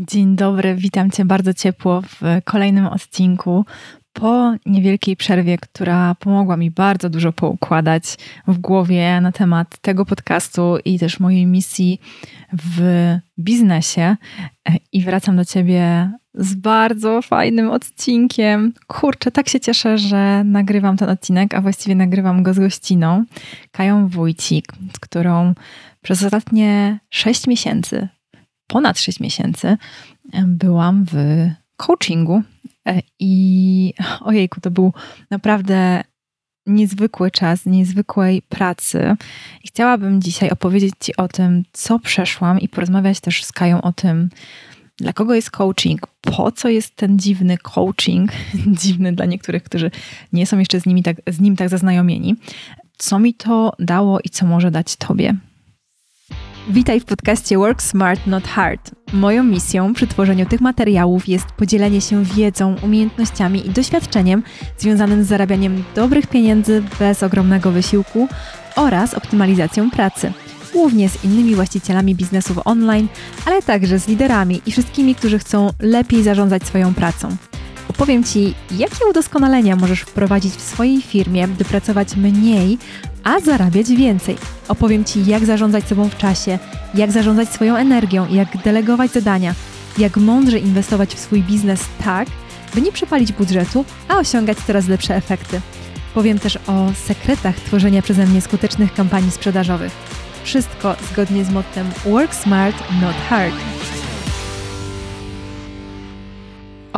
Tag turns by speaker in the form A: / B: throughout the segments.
A: Dzień dobry, witam Cię bardzo ciepło w kolejnym odcinku. Po niewielkiej przerwie, która pomogła mi bardzo dużo poukładać w głowie na temat tego podcastu i też mojej misji w biznesie, i wracam do Ciebie z bardzo fajnym odcinkiem. Kurczę, tak się cieszę, że nagrywam ten odcinek, a właściwie nagrywam go z gościną, Kają Wójcik, z którą przez ostatnie 6 miesięcy ponad 6 miesięcy byłam w coachingu e, i ojejku, to był naprawdę niezwykły czas, niezwykłej pracy. I chciałabym dzisiaj opowiedzieć Ci o tym, co przeszłam i porozmawiać też z Kają o tym, dla kogo jest coaching, po co jest ten dziwny coaching, dziwny dla niektórych, którzy nie są jeszcze z, nimi tak, z nim tak zaznajomieni, co mi to dało i co może dać Tobie. Witaj w podcaście Work Smart Not Hard. Moją misją przy tworzeniu tych materiałów jest podzielenie się wiedzą, umiejętnościami i doświadczeniem związanym z zarabianiem dobrych pieniędzy bez ogromnego wysiłku oraz optymalizacją pracy. Głównie z innymi właścicielami biznesów online, ale także z liderami i wszystkimi, którzy chcą lepiej zarządzać swoją pracą. Opowiem Ci, jakie udoskonalenia możesz wprowadzić w swojej firmie, by pracować mniej, a zarabiać więcej. Opowiem Ci, jak zarządzać sobą w czasie, jak zarządzać swoją energią, jak delegować zadania, jak mądrze inwestować w swój biznes tak, by nie przepalić budżetu, a osiągać coraz lepsze efekty. Powiem też o sekretach tworzenia przeze mnie skutecznych kampanii sprzedażowych. Wszystko zgodnie z mottem Work Smart, Not Hard.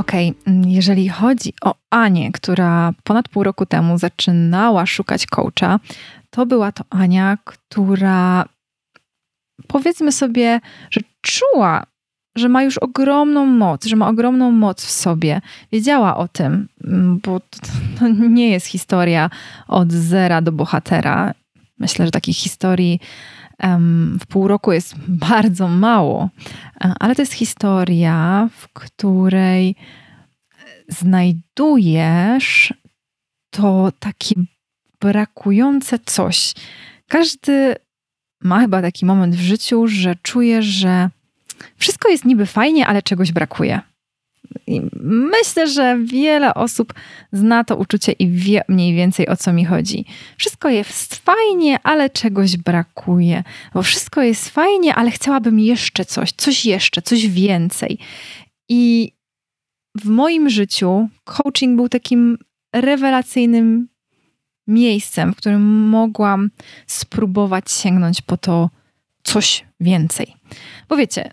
A: Okej, okay, jeżeli chodzi o Anię, która ponad pół roku temu zaczynała szukać coacha, to była to Ania, która powiedzmy sobie, że czuła, że ma już ogromną moc, że ma ogromną moc w sobie. Wiedziała o tym, bo to nie jest historia od zera do bohatera. Myślę, że takich historii w pół roku jest bardzo mało, ale to jest historia, w której znajdujesz to takie brakujące coś. Każdy ma chyba taki moment w życiu, że czuje, że wszystko jest niby fajnie, ale czegoś brakuje. I myślę, że wiele osób zna to uczucie i wie mniej więcej o co mi chodzi. Wszystko jest fajnie, ale czegoś brakuje. Bo wszystko jest fajnie, ale chciałabym jeszcze coś, coś jeszcze, coś więcej. I w moim życiu coaching był takim rewelacyjnym miejscem, w którym mogłam spróbować sięgnąć po to coś więcej. Bo wiecie,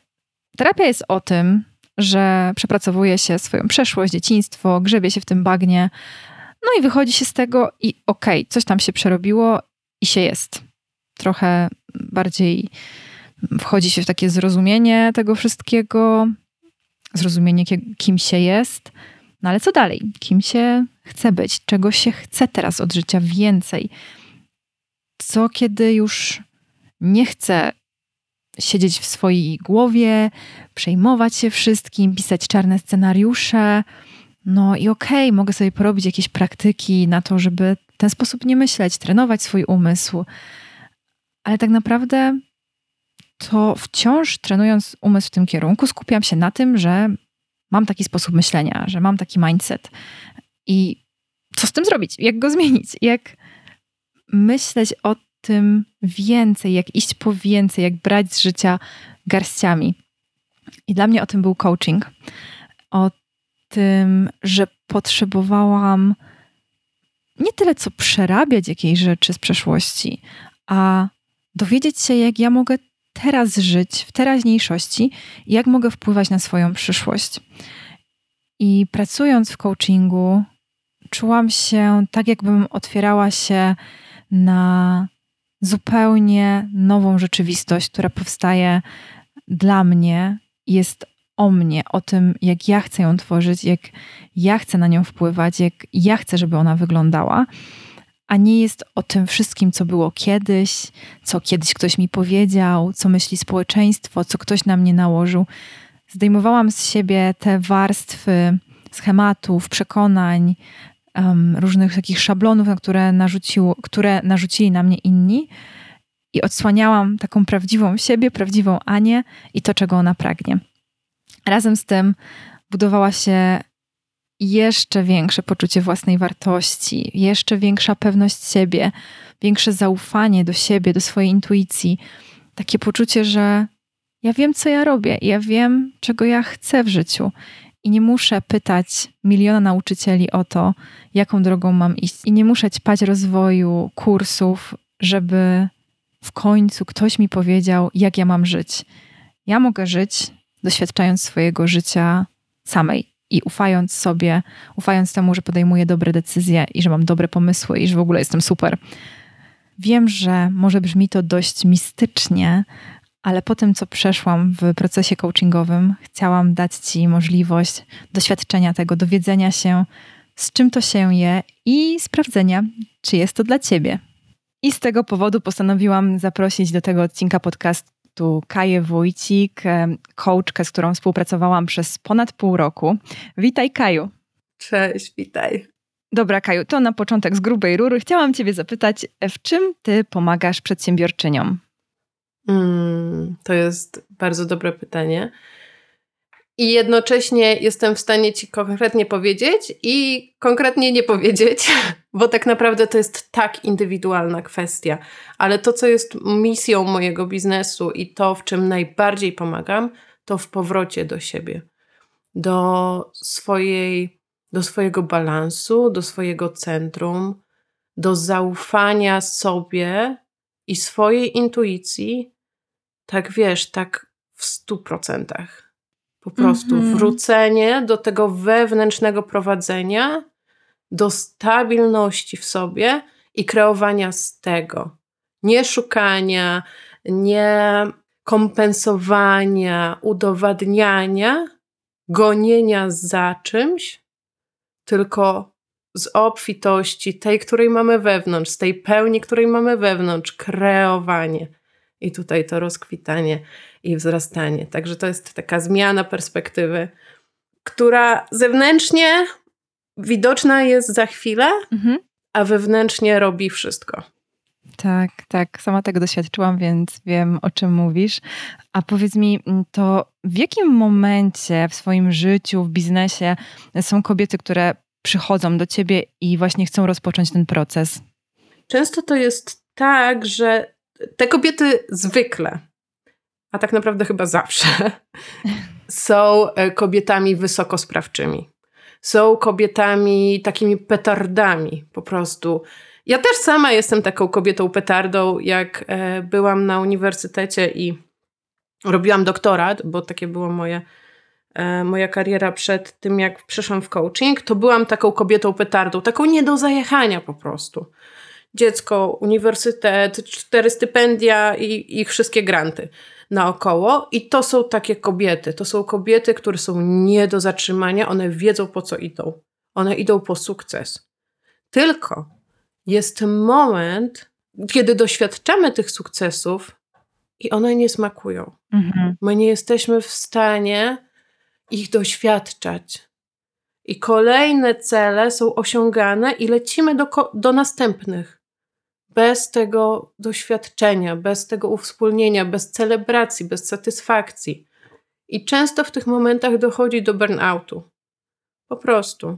A: terapia jest o tym, że przepracowuje się swoją przeszłość, dzieciństwo, grzebie się w tym bagnie, no i wychodzi się z tego i okej, okay, coś tam się przerobiło i się jest. Trochę bardziej wchodzi się w takie zrozumienie tego wszystkiego, zrozumienie, kim się jest. No ale co dalej? Kim się chce być? Czego się chce teraz od życia więcej? Co kiedy już nie chcę siedzieć w swojej głowie, przejmować się wszystkim, pisać czarne scenariusze. No i okej, okay, mogę sobie porobić jakieś praktyki na to, żeby w ten sposób nie myśleć, trenować swój umysł. Ale tak naprawdę to wciąż trenując umysł w tym kierunku, skupiam się na tym, że mam taki sposób myślenia, że mam taki mindset. I co z tym zrobić? Jak go zmienić? Jak myśleć o tym więcej, jak iść po więcej, jak brać z życia garściami. I dla mnie o tym był coaching. O tym, że potrzebowałam nie tyle co przerabiać jakiejś rzeczy z przeszłości, a dowiedzieć się, jak ja mogę teraz żyć, w teraźniejszości jak mogę wpływać na swoją przyszłość. I pracując w coachingu, czułam się tak, jakbym otwierała się na zupełnie nową rzeczywistość, która powstaje dla mnie, jest o mnie, o tym, jak ja chcę ją tworzyć, jak ja chcę na nią wpływać, jak ja chcę, żeby ona wyglądała, a nie jest o tym wszystkim, co było kiedyś, co kiedyś ktoś mi powiedział, co myśli społeczeństwo, co ktoś na mnie nałożył. Zdejmowałam z siebie te warstwy schematów, przekonań, um, różnych takich szablonów, które, narzuciło, które narzucili na mnie inni i odsłaniałam taką prawdziwą siebie, prawdziwą Anię i to, czego ona pragnie. razem z tym budowała się jeszcze większe poczucie własnej wartości, jeszcze większa pewność siebie, większe zaufanie do siebie, do swojej intuicji. Takie poczucie, że ja wiem, co ja robię, ja wiem, czego ja chcę w życiu. I nie muszę pytać miliona nauczycieli o to, jaką drogą mam iść. I nie muszę ćpać rozwoju kursów, żeby w końcu ktoś mi powiedział, jak ja mam żyć. Ja mogę żyć, doświadczając swojego życia samej i ufając sobie, ufając temu, że podejmuję dobre decyzje i że mam dobre pomysły i że w ogóle jestem super. Wiem, że może brzmi to dość mistycznie, ale po tym, co przeszłam w procesie coachingowym, chciałam dać Ci możliwość doświadczenia tego, dowiedzenia się, z czym to się je i sprawdzenia, czy jest to dla Ciebie. I z tego powodu postanowiłam zaprosić do tego odcinka podcastu Kaję Wójcik, coachkę, z którą współpracowałam przez ponad pół roku. Witaj, Kaju.
B: Cześć, witaj.
A: Dobra, Kaju, to na początek z grubej rury chciałam Ciebie zapytać, w czym Ty pomagasz przedsiębiorczyniom?
B: Hmm, to jest bardzo dobre pytanie. I jednocześnie jestem w stanie ci konkretnie powiedzieć i konkretnie nie powiedzieć, bo tak naprawdę to jest tak indywidualna kwestia. Ale to, co jest misją mojego biznesu i to, w czym najbardziej pomagam, to w powrocie do siebie, do swojej, do swojego balansu, do swojego centrum, do zaufania sobie i swojej intuicji, tak wiesz, tak w stu procentach. Po prostu mm -hmm. wrócenie do tego wewnętrznego prowadzenia, do stabilności w sobie i kreowania z tego. Nie szukania, nie kompensowania, udowadniania, gonienia za czymś, tylko z obfitości, tej, której mamy wewnątrz, z tej pełni, której mamy wewnątrz, kreowanie. I tutaj to rozkwitanie i wzrastanie. Także to jest taka zmiana perspektywy, która zewnętrznie widoczna jest za chwilę, mhm. a wewnętrznie robi wszystko.
A: Tak, tak. Sama tego doświadczyłam, więc wiem, o czym mówisz. A powiedz mi, mm, to w jakim momencie w swoim życiu, w biznesie są kobiety, które przychodzą do ciebie i właśnie chcą rozpocząć ten proces?
B: Często to jest tak, że te kobiety zwykle, a tak naprawdę chyba zawsze, są e, kobietami wysokosprawczymi. Są kobietami takimi petardami po prostu. Ja też sama jestem taką kobietą petardą, jak e, byłam na uniwersytecie i robiłam doktorat, bo takie było moje, e, moja kariera przed tym, jak przeszłam w coaching, to byłam taką kobietą petardą, taką nie do zajechania po prostu dziecko, uniwersytet, cztery stypendia i ich wszystkie granty naokoło. I to są takie kobiety. To są kobiety, które są nie do zatrzymania. One wiedzą, po co idą. One idą po sukces. Tylko jest moment, kiedy doświadczamy tych sukcesów i one nie smakują. Mhm. My nie jesteśmy w stanie ich doświadczać. I kolejne cele są osiągane i lecimy do, do następnych bez tego doświadczenia, bez tego uwspólnienia, bez celebracji, bez satysfakcji. I często w tych momentach dochodzi do burnoutu. Po prostu.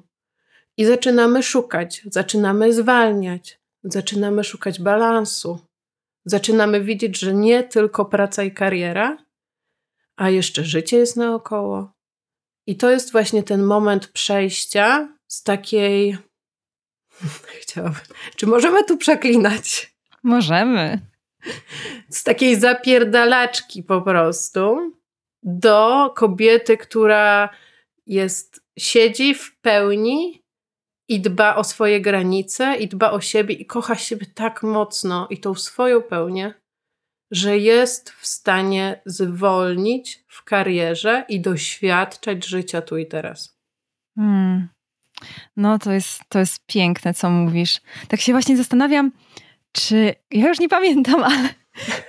B: I zaczynamy szukać, zaczynamy zwalniać, zaczynamy szukać balansu. Zaczynamy widzieć, że nie tylko praca i kariera, a jeszcze życie jest naokoło. I to jest właśnie ten moment przejścia z takiej Chciałabym. Czy możemy tu przeklinać?
A: Możemy.
B: Z takiej zapierdalaczki po prostu do kobiety, która jest, siedzi w pełni i dba o swoje granice, i dba o siebie, i kocha siebie tak mocno, i tą swoją pełnię, że jest w stanie zwolnić w karierze i doświadczać życia tu i teraz.
A: Hmm. No, to jest, to jest piękne, co mówisz. Tak się właśnie zastanawiam, czy. Ja już nie pamiętam, ale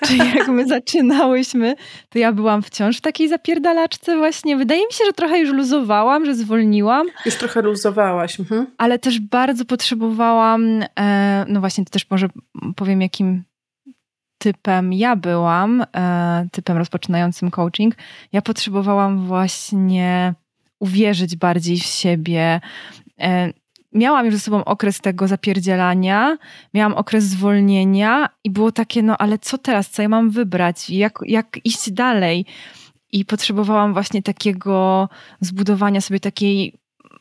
A: czy jak my zaczynałyśmy, to ja byłam wciąż w takiej zapierdalaczce właśnie. Wydaje mi się, że trochę już luzowałam, że zwolniłam.
B: Już trochę luzowałaś. Mhm.
A: Ale też bardzo potrzebowałam, e, no właśnie, to też może powiem, jakim typem ja byłam, e, typem rozpoczynającym coaching, ja potrzebowałam właśnie uwierzyć bardziej w siebie. E, miałam już ze sobą okres tego zapierdzielania, miałam okres zwolnienia i było takie, no ale co teraz, co ja mam wybrać, jak, jak iść dalej? I potrzebowałam właśnie takiego zbudowania sobie takiej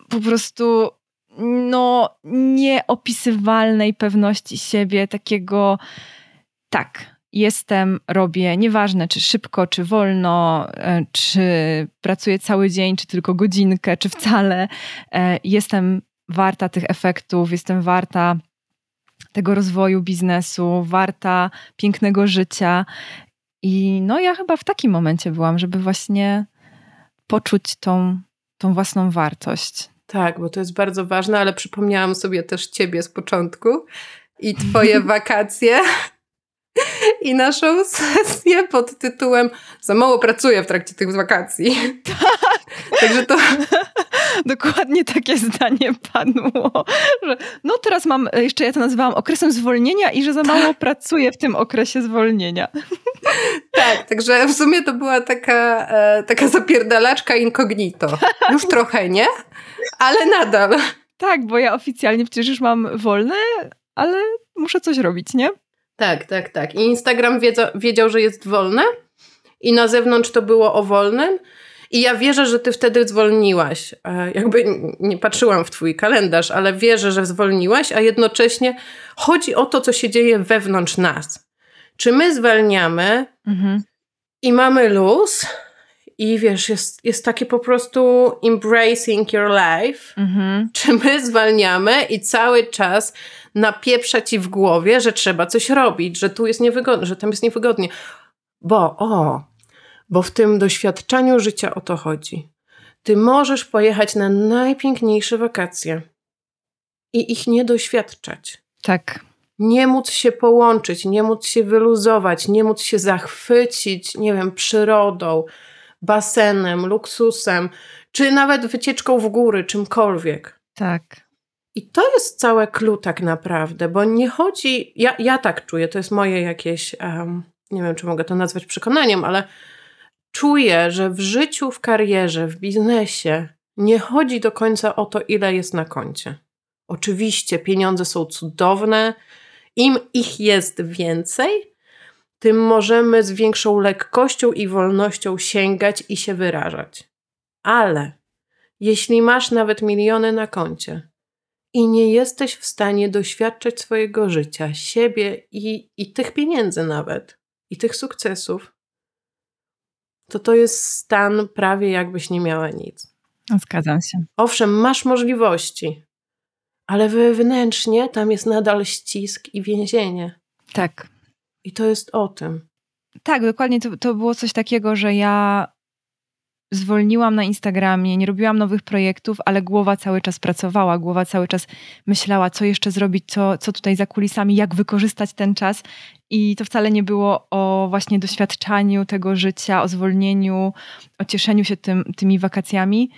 A: po prostu no nieopisywalnej pewności siebie, takiego tak, jestem, robię, nieważne czy szybko, czy wolno, e, czy pracuję cały dzień, czy tylko godzinkę, czy wcale, e, jestem warta tych efektów, jestem warta tego rozwoju biznesu, warta pięknego życia. I no ja chyba w takim momencie byłam, żeby właśnie poczuć tą, tą własną wartość.
B: Tak, bo to jest bardzo ważne, ale przypomniałam sobie też ciebie z początku i twoje wakacje i naszą sesję pod tytułem Za mało pracuję w trakcie tych wakacji. Tak.
A: Także to... Dokładnie takie zdanie padło, że no teraz mam, jeszcze ja to nazywałam okresem zwolnienia i że za mało tak. pracuję w tym okresie zwolnienia.
B: Tak, także w sumie to była taka, e, taka zapierdalaczka incognito. Już trochę, nie? Ale nadal.
A: Tak, bo ja oficjalnie przecież już mam wolne, ale muszę coś robić, nie?
B: Tak, tak, tak. I Instagram wiedział, wiedział, że jest wolne i na zewnątrz to było o wolnym. I ja wierzę, że ty wtedy zwolniłaś. E, jakby nie patrzyłam w twój kalendarz, ale wierzę, że zwolniłaś, a jednocześnie chodzi o to, co się dzieje wewnątrz nas. Czy my zwalniamy mhm. i mamy luz, i wiesz, jest, jest takie po prostu embracing your life. Mhm. Czy my zwalniamy i cały czas napieprza ci w głowie, że trzeba coś robić, że tu jest niewygodnie, że tam jest niewygodnie. Bo, o, bo w tym doświadczaniu życia o to chodzi. Ty możesz pojechać na najpiękniejsze wakacje i ich nie doświadczać.
A: Tak.
B: Nie móc się połączyć, nie móc się wyluzować, nie móc się zachwycić, nie wiem, przyrodą, basenem, luksusem, czy nawet wycieczką w góry, czymkolwiek.
A: Tak.
B: I to jest całe clue tak naprawdę, bo nie chodzi, ja, ja tak czuję, to jest moje jakieś, um, nie wiem czy mogę to nazwać przekonaniem, ale czuję, że w życiu, w karierze, w biznesie nie chodzi do końca o to, ile jest na koncie. Oczywiście pieniądze są cudowne, im ich jest więcej, tym możemy z większą lekkością i wolnością sięgać i się wyrażać. Ale jeśli masz nawet miliony na koncie i nie jesteś w stanie doświadczać swojego życia, siebie i, i tych pieniędzy nawet, i tych sukcesów, to to jest stan prawie jakbyś nie miała nic.
A: Zgadzam się.
B: Owszem, masz możliwości, ale wewnętrznie tam jest nadal ścisk i więzienie.
A: Tak.
B: I to jest o tym.
A: Tak, dokładnie to, to było coś takiego, że ja zwolniłam na Instagramie, nie robiłam nowych projektów, ale głowa cały czas pracowała, głowa cały czas myślała, co jeszcze zrobić, co, co tutaj za kulisami, jak wykorzystać ten czas. I to wcale nie było o właśnie doświadczaniu tego życia, o zwolnieniu, o cieszeniu się tym, tymi wakacjami,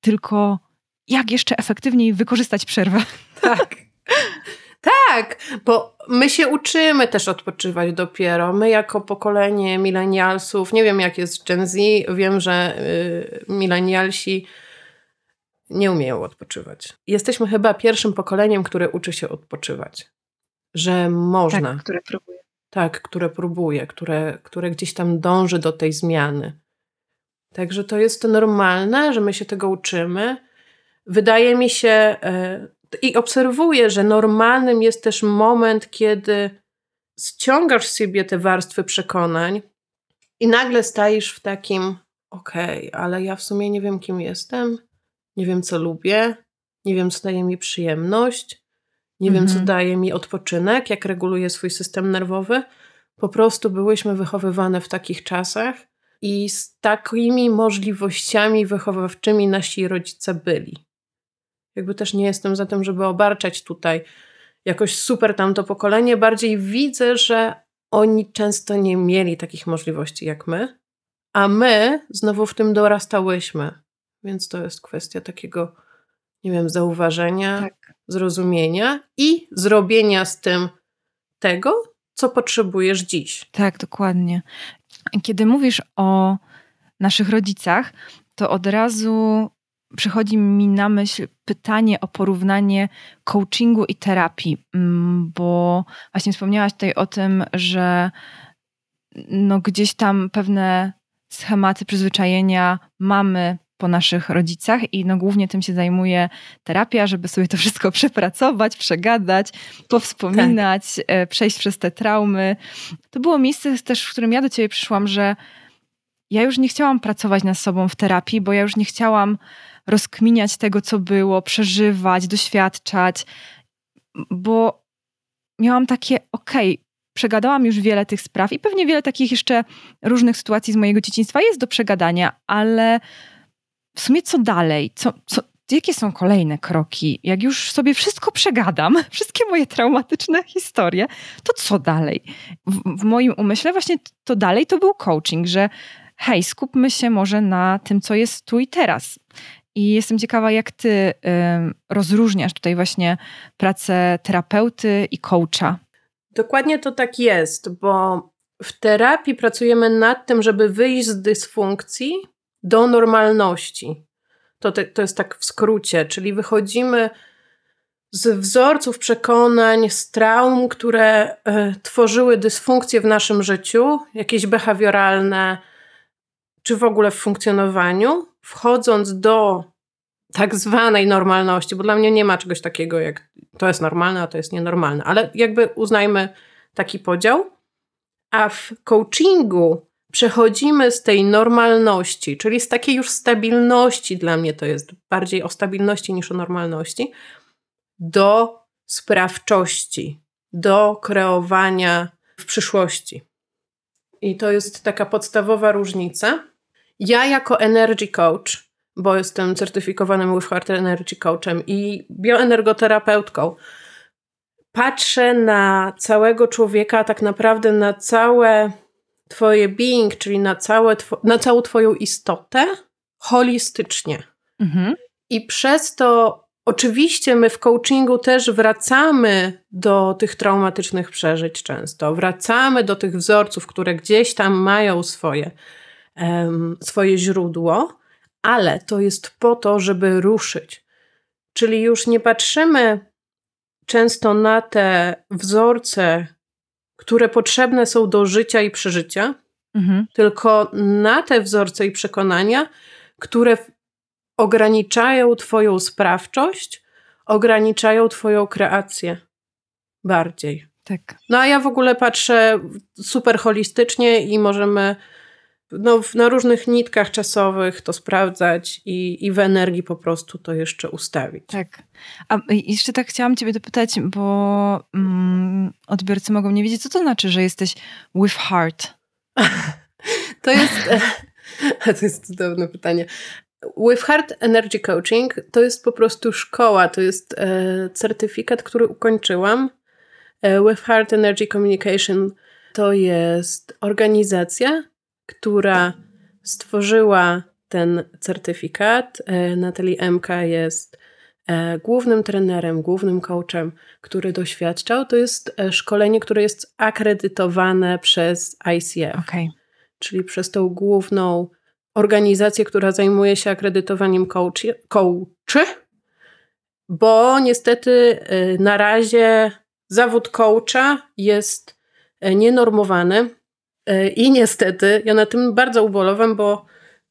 A: tylko jak jeszcze efektywniej wykorzystać przerwę.
B: Tak. Tak, bo my się uczymy też odpoczywać dopiero. My jako pokolenie milenialsów, nie wiem jak jest Gen Z, wiem, że y, milenialsi nie umieją odpoczywać. Jesteśmy chyba pierwszym pokoleniem, które uczy się odpoczywać. Że można.
A: Tak, które próbuje.
B: Tak, które próbuje, które, które gdzieś tam dąży do tej zmiany. Także to jest normalne, że my się tego uczymy. Wydaje mi się, y, i obserwuję, że normalnym jest też moment, kiedy ściągasz z siebie te warstwy przekonań i nagle stajesz w takim, okej, okay, ale ja w sumie nie wiem, kim jestem, nie wiem, co lubię, nie wiem, co daje mi przyjemność, nie mhm. wiem, co mhm. daje mi odpoczynek, jak reguluje swój system nerwowy. Po prostu byłyśmy wychowywane w takich czasach i z takimi możliwościami wychowawczymi nasi rodzice byli. Jakby też nie jestem za tym, żeby obarczać tutaj jakoś super tamto pokolenie. Bardziej widzę, że oni często nie mieli takich możliwości jak my, a my znowu w tym dorastałyśmy. Więc to jest kwestia takiego, nie wiem, zauważenia, tak. zrozumienia i zrobienia z tym tego, co potrzebujesz dziś.
A: Tak, dokładnie. Kiedy mówisz o naszych rodzicach, to od razu przychodzi mi na myśl pytanie o porównanie coachingu i terapii, mm, bo właśnie wspomniałaś tutaj o tym, że no gdzieś tam pewne schematy, przyzwyczajenia mamy po naszych rodzicach i no głównie tym się zajmuje terapia, żeby sobie to wszystko przepracować, przegadać, powspominać, tak. przejść przez te traumy. To było miejsce też, w którym ja do ciebie przyszłam, że ja już nie chciałam pracować nad sobą w terapii, bo ja już nie chciałam rozkminiać tego, co było, przeżywać, doświadczać, bo miałam takie, okej, okay, przegadałam już wiele tych spraw i pewnie wiele takich jeszcze różnych sytuacji z mojego dzieciństwa jest do przegadania, ale w sumie co dalej? Co, co, jakie są kolejne kroki? Jak już sobie wszystko przegadam, wszystkie moje traumatyczne historie, to co dalej? W, w moim umyśle właśnie to dalej to był coaching, że hej, skupmy się może na tym, co jest tu i teraz. I jestem ciekawa, jak ty rozróżniasz tutaj właśnie pracę terapeuty i coacha.
B: Dokładnie to tak jest, bo w terapii pracujemy nad tym, żeby wyjść z dysfunkcji do normalności. To, te, to jest tak w skrócie, czyli wychodzimy z wzorców przekonań, z traum, które y, tworzyły dysfunkcje w naszym życiu, jakieś behawioralne, czy w ogóle w funkcjonowaniu, wchodząc do tak zwanej normalności, bo dla mnie nie ma czegoś takiego jak to jest normalne, a to jest nienormalne, ale jakby uznajmy taki podział. A w coachingu przechodzimy z tej normalności, czyli z takiej już stabilności, dla mnie to jest bardziej o stabilności niż o normalności, do sprawczości, do kreowania w przyszłości. I to jest taka podstawowa różnica. Ja jako energy coach, bo jestem certyfikowanym with Heart Energy coachem i bioenergoterapeutką, patrzę na całego człowieka, a tak naprawdę na całe twoje being, czyli na, całe na całą twoją istotę holistycznie. Mhm. I przez to Oczywiście my w coachingu też wracamy do tych traumatycznych przeżyć często, wracamy do tych wzorców, które gdzieś tam mają swoje, swoje źródło, ale to jest po to, żeby ruszyć. Czyli już nie patrzymy często na te wzorce, które potrzebne są do życia i przeżycia, mhm. tylko na te wzorce i przekonania, które ograniczają Twoją sprawczość, ograniczają Twoją kreację bardziej.
A: Tak.
B: No a ja w ogóle patrzę super holistycznie i możemy no, na różnych nitkach czasowych to sprawdzać i, i w energii po prostu to jeszcze ustawić.
A: Tak. A jeszcze tak chciałam Ciebie dopytać, bo mm, odbiorcy mogą nie wiedzieć, co to znaczy, że jesteś with heart.
B: to jest. To jest cudowne pytanie. With Heart Energy Coaching to jest po prostu szkoła, to jest e, certyfikat, który ukończyłam. E, With Heart Energy Communication to jest organizacja, która stworzyła ten certyfikat. E, Natalie MK jest e, głównym trenerem, głównym coachem, który doświadczał. To jest e, szkolenie, które jest akredytowane przez ICF,
A: okay.
B: czyli przez tą główną organizację, która zajmuje się akredytowaniem coachy, coachy bo niestety na razie zawód coacha jest nienormowany i niestety ja na tym bardzo ubolewam, bo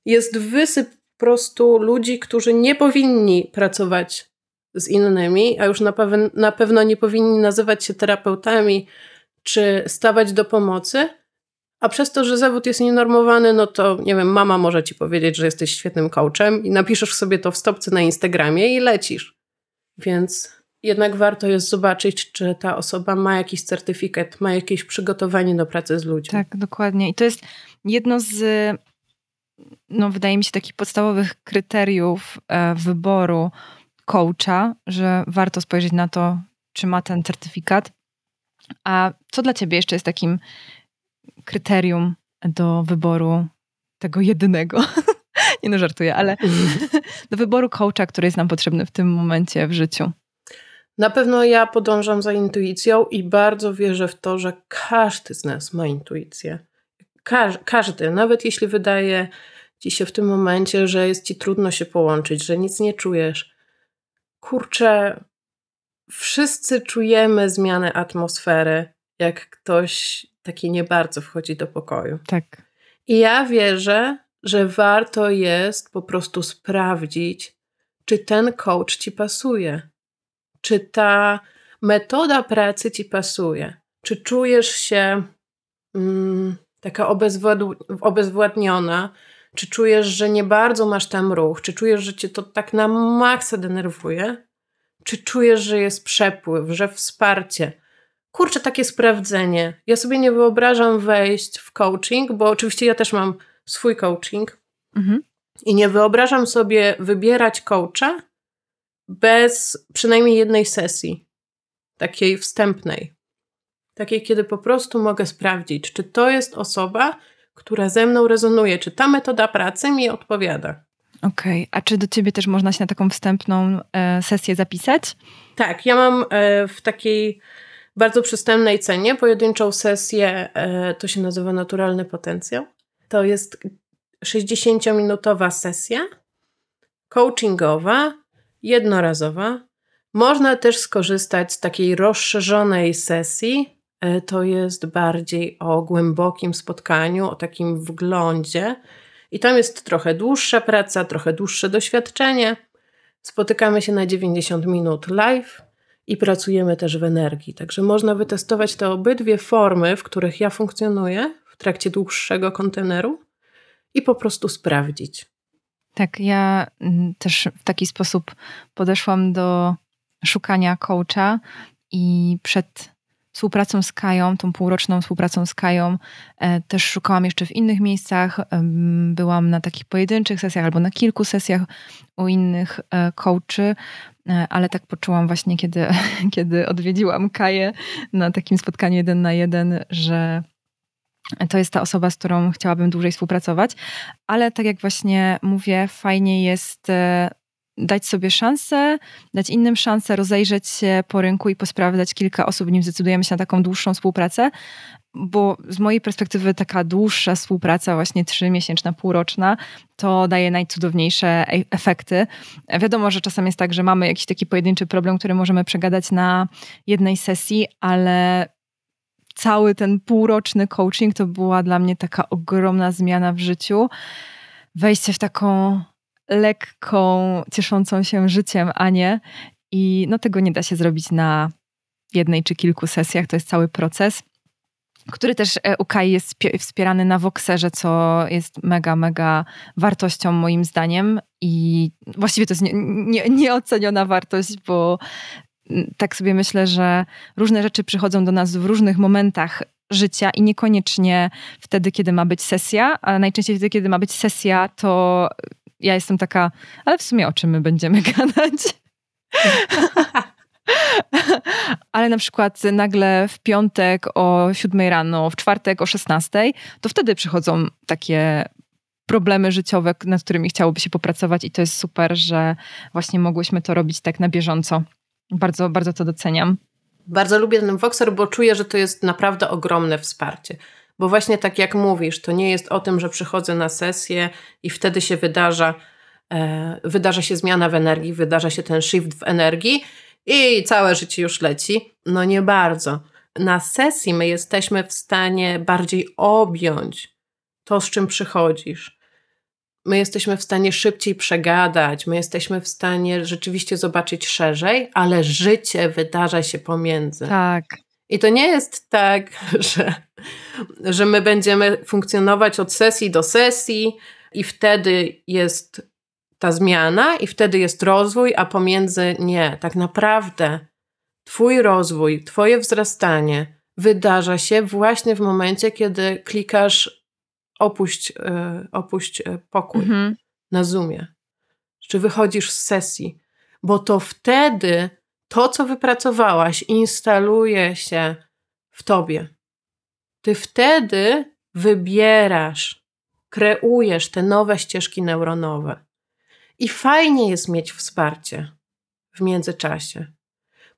B: jest wysyp po prostu ludzi, którzy nie powinni pracować z innymi, a już na, pewno, na pewno nie powinni nazywać się terapeutami czy stawać do pomocy, a przez to, że zawód jest nienormowany, no to nie wiem, mama może ci powiedzieć, że jesteś świetnym coachem i napiszesz sobie to w stopce na Instagramie i lecisz. Więc jednak warto jest zobaczyć, czy ta osoba ma jakiś certyfikat, ma jakieś przygotowanie do pracy z ludźmi.
A: Tak, dokładnie. I to jest jedno z, no wydaje mi się, takich podstawowych kryteriów e, wyboru coacha, że warto spojrzeć na to, czy ma ten certyfikat. A co dla ciebie jeszcze jest takim kryterium do wyboru tego jedynego. Nie no, żartuję, ale do wyboru coacha, który jest nam potrzebny w tym momencie w życiu.
B: Na pewno ja podążam za intuicją i bardzo wierzę w to, że każdy z nas ma intuicję. Każ każdy, nawet jeśli wydaje ci się w tym momencie, że jest ci trudno się połączyć, że nic nie czujesz. Kurczę, wszyscy czujemy zmianę atmosfery, jak ktoś taki nie bardzo wchodzi do pokoju.
A: Tak.
B: I ja wierzę, że warto jest po prostu sprawdzić, czy ten coach ci pasuje, czy ta metoda pracy ci pasuje, czy czujesz się mm, taka obezwładniona, czy czujesz, że nie bardzo masz tam ruch, czy czujesz, że cię to tak na maksa denerwuje, czy czujesz, że jest przepływ, że wsparcie. Kurczę, takie sprawdzenie. Ja sobie nie wyobrażam wejść w coaching, bo oczywiście ja też mam swój coaching mhm. i nie wyobrażam sobie wybierać coacha bez przynajmniej jednej sesji, takiej wstępnej. Takiej, kiedy po prostu mogę sprawdzić, czy to jest osoba, która ze mną rezonuje, czy ta metoda pracy mi odpowiada.
A: Okej, okay. a czy do ciebie też można się na taką wstępną e, sesję zapisać?
B: Tak, ja mam e, w takiej bardzo przystępnej cenie pojedynczą sesję, e, to się nazywa naturalny potencjał. To jest 60-minutowa sesja coachingowa, jednorazowa. Można też skorzystać z takiej rozszerzonej sesji. E, to jest bardziej o głębokim spotkaniu, o takim wglądzie. I tam jest trochę dłuższa praca, trochę dłuższe doświadczenie. Spotykamy się na 90 minut live i pracujemy też w energii. Także można wytestować te obydwie formy, w których ja funkcjonuję w trakcie dłuższego konteneru i po prostu sprawdzić.
A: Tak, ja mm, też w taki sposób podeszłam do szukania coacha i przed współpracą z Kają, tą półroczną współpracą z Kają, e, też szukałam jeszcze w innych miejscach. Byłam na takich pojedynczych sesjach albo na kilku sesjach u innych e, coachy, e, ale tak poczułam właśnie, kiedy, kiedy odwiedziłam Kaję na takim spotkaniu jeden na jeden, że to jest ta osoba, z którą chciałabym dłużej współpracować, ale tak jak właśnie mówię, fajnie jest e, dać sobie szansę, dać innym szansę, rozejrzeć się po rynku i posprawdzać kilka osób, nim zdecydujemy się na taką dłuższą współpracę, bo z mojej perspektywy taka dłuższa współpraca, właśnie trzymiesięczna, półroczna, to daje najcudowniejsze e, efekty. Wiadomo, że czasem jest tak, że mamy jakiś taki pojedynczy problem, który możemy przegadać na jednej sesji, ale cały ten półroczny coaching to była dla mnie taka ogromna zmiana w życiu. Wejście w taką lekką, cieszącą się życiem Anię. I no tego nie da się zrobić na jednej czy kilku sesjach. To jest cały proces, który też e, u Kai jest wspierany na Voxerze, co jest mega, mega wartością moim zdaniem. I właściwie to jest nie, nie, nieoceniona wartość, bo tak sobie myślę, że różne rzeczy przychodzą do nas w różnych momentach życia i niekoniecznie wtedy, kiedy ma być sesja, a najczęściej wtedy, kiedy ma być sesja, to ja jestem taka, ale w sumie o czym my będziemy gadać? ale na przykład nagle w piątek o 7 rano, w czwartek o 16, to wtedy przychodzą takie problemy życiowe, nad którymi chciałoby się popracować i to jest super, że właśnie mogłyśmy to robić tak na bieżąco. Bardzo, bardzo to doceniam.
B: Bardzo lubię ten Voxer, bo czuję, że to jest naprawdę ogromne wsparcie. Bo właśnie tak jak mówisz, to nie jest o tym, że przychodzę na sesję i wtedy się wydarza, e, wydarza się zmiana w energii, wydarza się ten shift w energii i całe życie już leci. No nie bardzo. Na sesji my jesteśmy w stanie bardziej objąć to, z czym przychodzisz my jesteśmy w stanie szybciej przegadać, my jesteśmy w stanie rzeczywiście zobaczyć szerzej, ale życie wydarza się pomiędzy.
A: Tak.
B: I to nie jest tak, że, że my będziemy funkcjonować od sesji do sesji i wtedy jest ta zmiana i wtedy jest rozwój, a pomiędzy nie. Tak naprawdę Twój rozwój, Twoje wzrastanie wydarza się właśnie w momencie, kiedy klikasz opuść, e, opuść e, pokój mhm. na Zoomie, czy wychodzisz z sesji, bo to wtedy to, co wypracowałaś, instaluje się w tobie. Ty wtedy wybierasz, kreujesz te nowe ścieżki neuronowe. I fajnie jest mieć wsparcie w międzyczasie,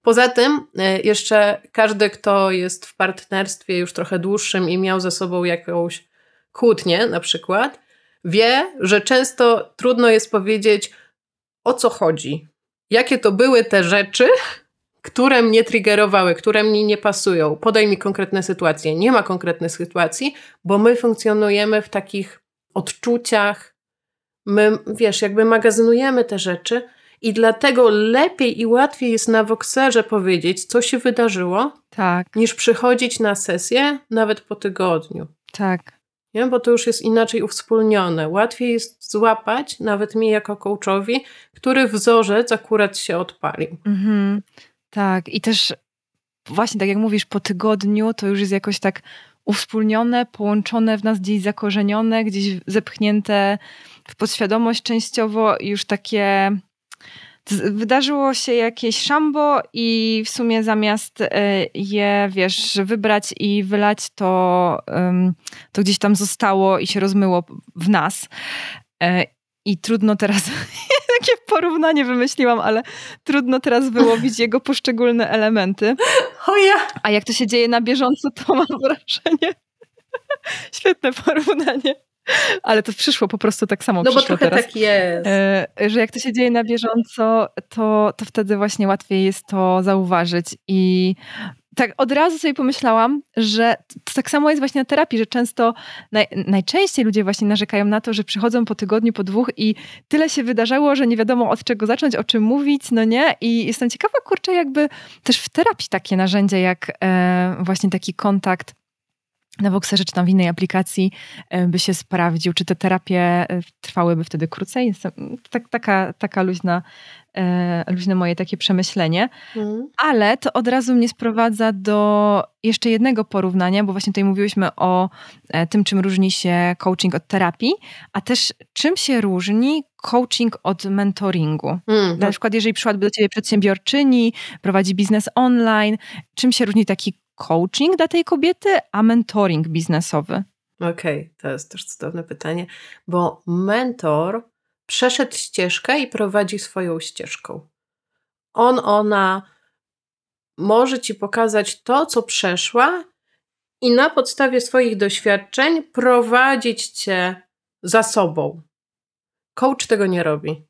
B: Poza tym, e, jeszcze każdy, kto jest w partnerstwie już trochę dłuższym i miał ze sobą jakąś kłótnię, na przykład, wie, że często trudno jest powiedzieć, o co chodzi. Jakie to były te rzeczy, które mnie triggerowały, które mnie nie pasują. Podaj mi konkretne sytuacje. Nie ma konkretnych sytuacji, bo my funkcjonujemy w takich odczuciach. My, wiesz, jakby magazynujemy te rzeczy i dlatego lepiej i łatwiej jest na Voxerze powiedzieć, co się wydarzyło,
A: tak.
B: niż przychodzić na sesję nawet po tygodniu.
A: Tak.
B: Nie? Bo to już jest inaczej uwspólnione. Łatwiej jest złapać, nawet mi jako coachowi, który wzorzec akurat się odpalił.
A: Mhm. Tak, i też właśnie tak jak mówisz, po tygodniu to już jest jakoś tak uwspólnione, połączone w nas, gdzieś zakorzenione, gdzieś zepchnięte w podświadomość częściowo już takie wydarzyło się jakieś szambo i w sumie zamiast e, je, wiesz, wybrać i wylać, to, to gdzieś tam zostało i się rozmyło w nas. E, I trudno teraz, takie porównanie wymyśliłam, ale trudno teraz wyłowić jego poszczególne elementy.
B: O ja!
A: A jak to się dzieje na bieżąco, to mam wrażenie. Świetne porównanie. Ale to przyszło po prostu tak samo.
B: No bo
A: trochę teraz.
B: tak jest.
A: E, że jak to się dzieje na bieżąco, to, to wtedy właśnie łatwiej jest to zauważyć. I tak od razu sobie pomyślałam, że to tak samo jest właśnie na terapii, że często, naj, najczęściej ludzie właśnie narzekają na to, że przychodzą po tygodniu, po dwóch i tyle się wydarzało, że nie wiadomo od czego zacząć, o czym mówić, no nie? I jestem ciekawa, kurczę, jakby też w terapii takie narzędzie, jak e, właśnie taki kontakt na Voxerze czy tam w innej aplikacji e, by się sprawdził, czy te terapie e, trwałyby wtedy krócej. Tak, taka, taka luźna, e, luźne moje takie przemyślenie. Mm. Ale to od razu mnie sprowadza do jeszcze jednego porównania, bo właśnie tutaj mówiłyśmy o tym, czym różni się coaching od terapii, a też czym się różni coaching od mentoringu. Mm, Na przykład, jeżeli przyszłaby do ciebie przedsiębiorczyni, prowadzi biznes online, czym się różni taki coaching dla tej kobiety, a mentoring biznesowy?
B: Okej, okay, to jest też cudowne pytanie, bo mentor przeszedł ścieżkę i prowadzi swoją ścieżką. On, ona może ci pokazać to, co przeszła, i na podstawie swoich doświadczeń prowadzić cię za sobą. Coach tego nie robi.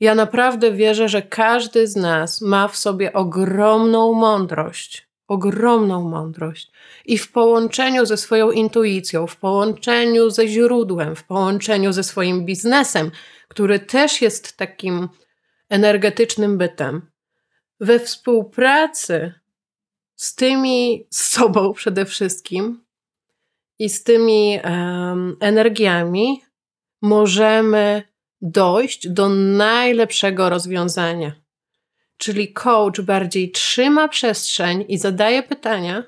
B: Ja naprawdę wierzę, że każdy z nas ma w sobie ogromną mądrość ogromną mądrość. I w połączeniu ze swoją intuicją, w połączeniu ze źródłem, w połączeniu ze swoim biznesem, który też jest takim energetycznym bytem, we współpracy z tymi z sobą przede wszystkim i z tymi um, energiami możemy dojść do najlepszego rozwiązania. Czyli coach bardziej trzyma przestrzeń i zadaje pytania,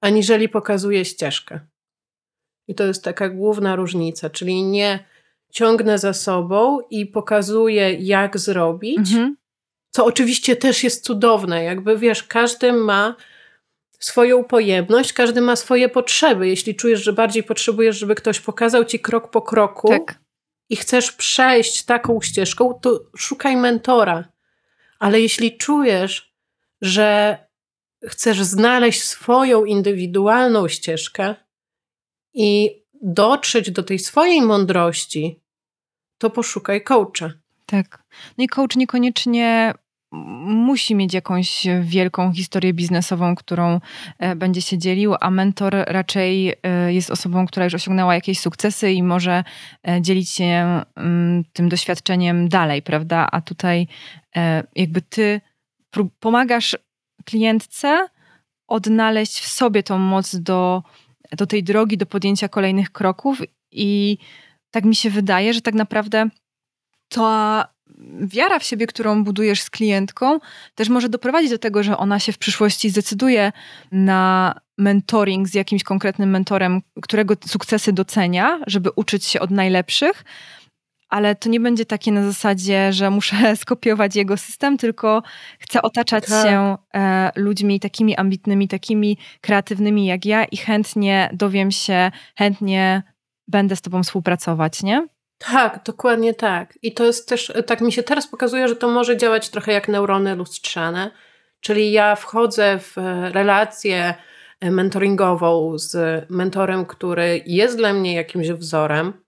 B: aniżeli pokazuje ścieżkę. I to jest taka główna różnica, czyli nie ciągnę za sobą i pokazuję, jak zrobić, mhm. co oczywiście też jest cudowne. Jakby wiesz, każdy ma swoją pojemność, każdy ma swoje potrzeby. Jeśli czujesz, że bardziej potrzebujesz, żeby ktoś pokazał ci krok po kroku tak. i chcesz przejść taką ścieżką, to szukaj mentora ale jeśli czujesz, że chcesz znaleźć swoją indywidualną ścieżkę i dotrzeć do tej swojej mądrości, to poszukaj coacha.
A: Tak. No i coach niekoniecznie musi mieć jakąś wielką historię biznesową, którą e, będzie się dzielił, a mentor raczej e, jest osobą, która już osiągnęła jakieś sukcesy i może e, dzielić się mm, tym doświadczeniem dalej, prawda? A tutaj jakby ty pomagasz klientce odnaleźć w sobie tą moc do, do tej drogi, do podjęcia kolejnych kroków i tak mi się wydaje, że tak naprawdę to wiara w siebie, którą budujesz z klientką, też może doprowadzić do tego, że ona się w przyszłości zdecyduje na mentoring z jakimś konkretnym mentorem, którego sukcesy docenia, żeby uczyć się od najlepszych. Ale to nie będzie takie na zasadzie, że muszę skopiować jego system, tylko chcę otaczać tak. się e, ludźmi takimi ambitnymi, takimi kreatywnymi jak ja i chętnie dowiem się, chętnie będę z tobą współpracować, nie?
B: Tak, dokładnie tak. I to jest też, tak mi się teraz pokazuje, że to może działać trochę jak neurony lustrzane, Czyli ja wchodzę w relację mentoringową z mentorem, który jest dla mnie jakimś wzorem,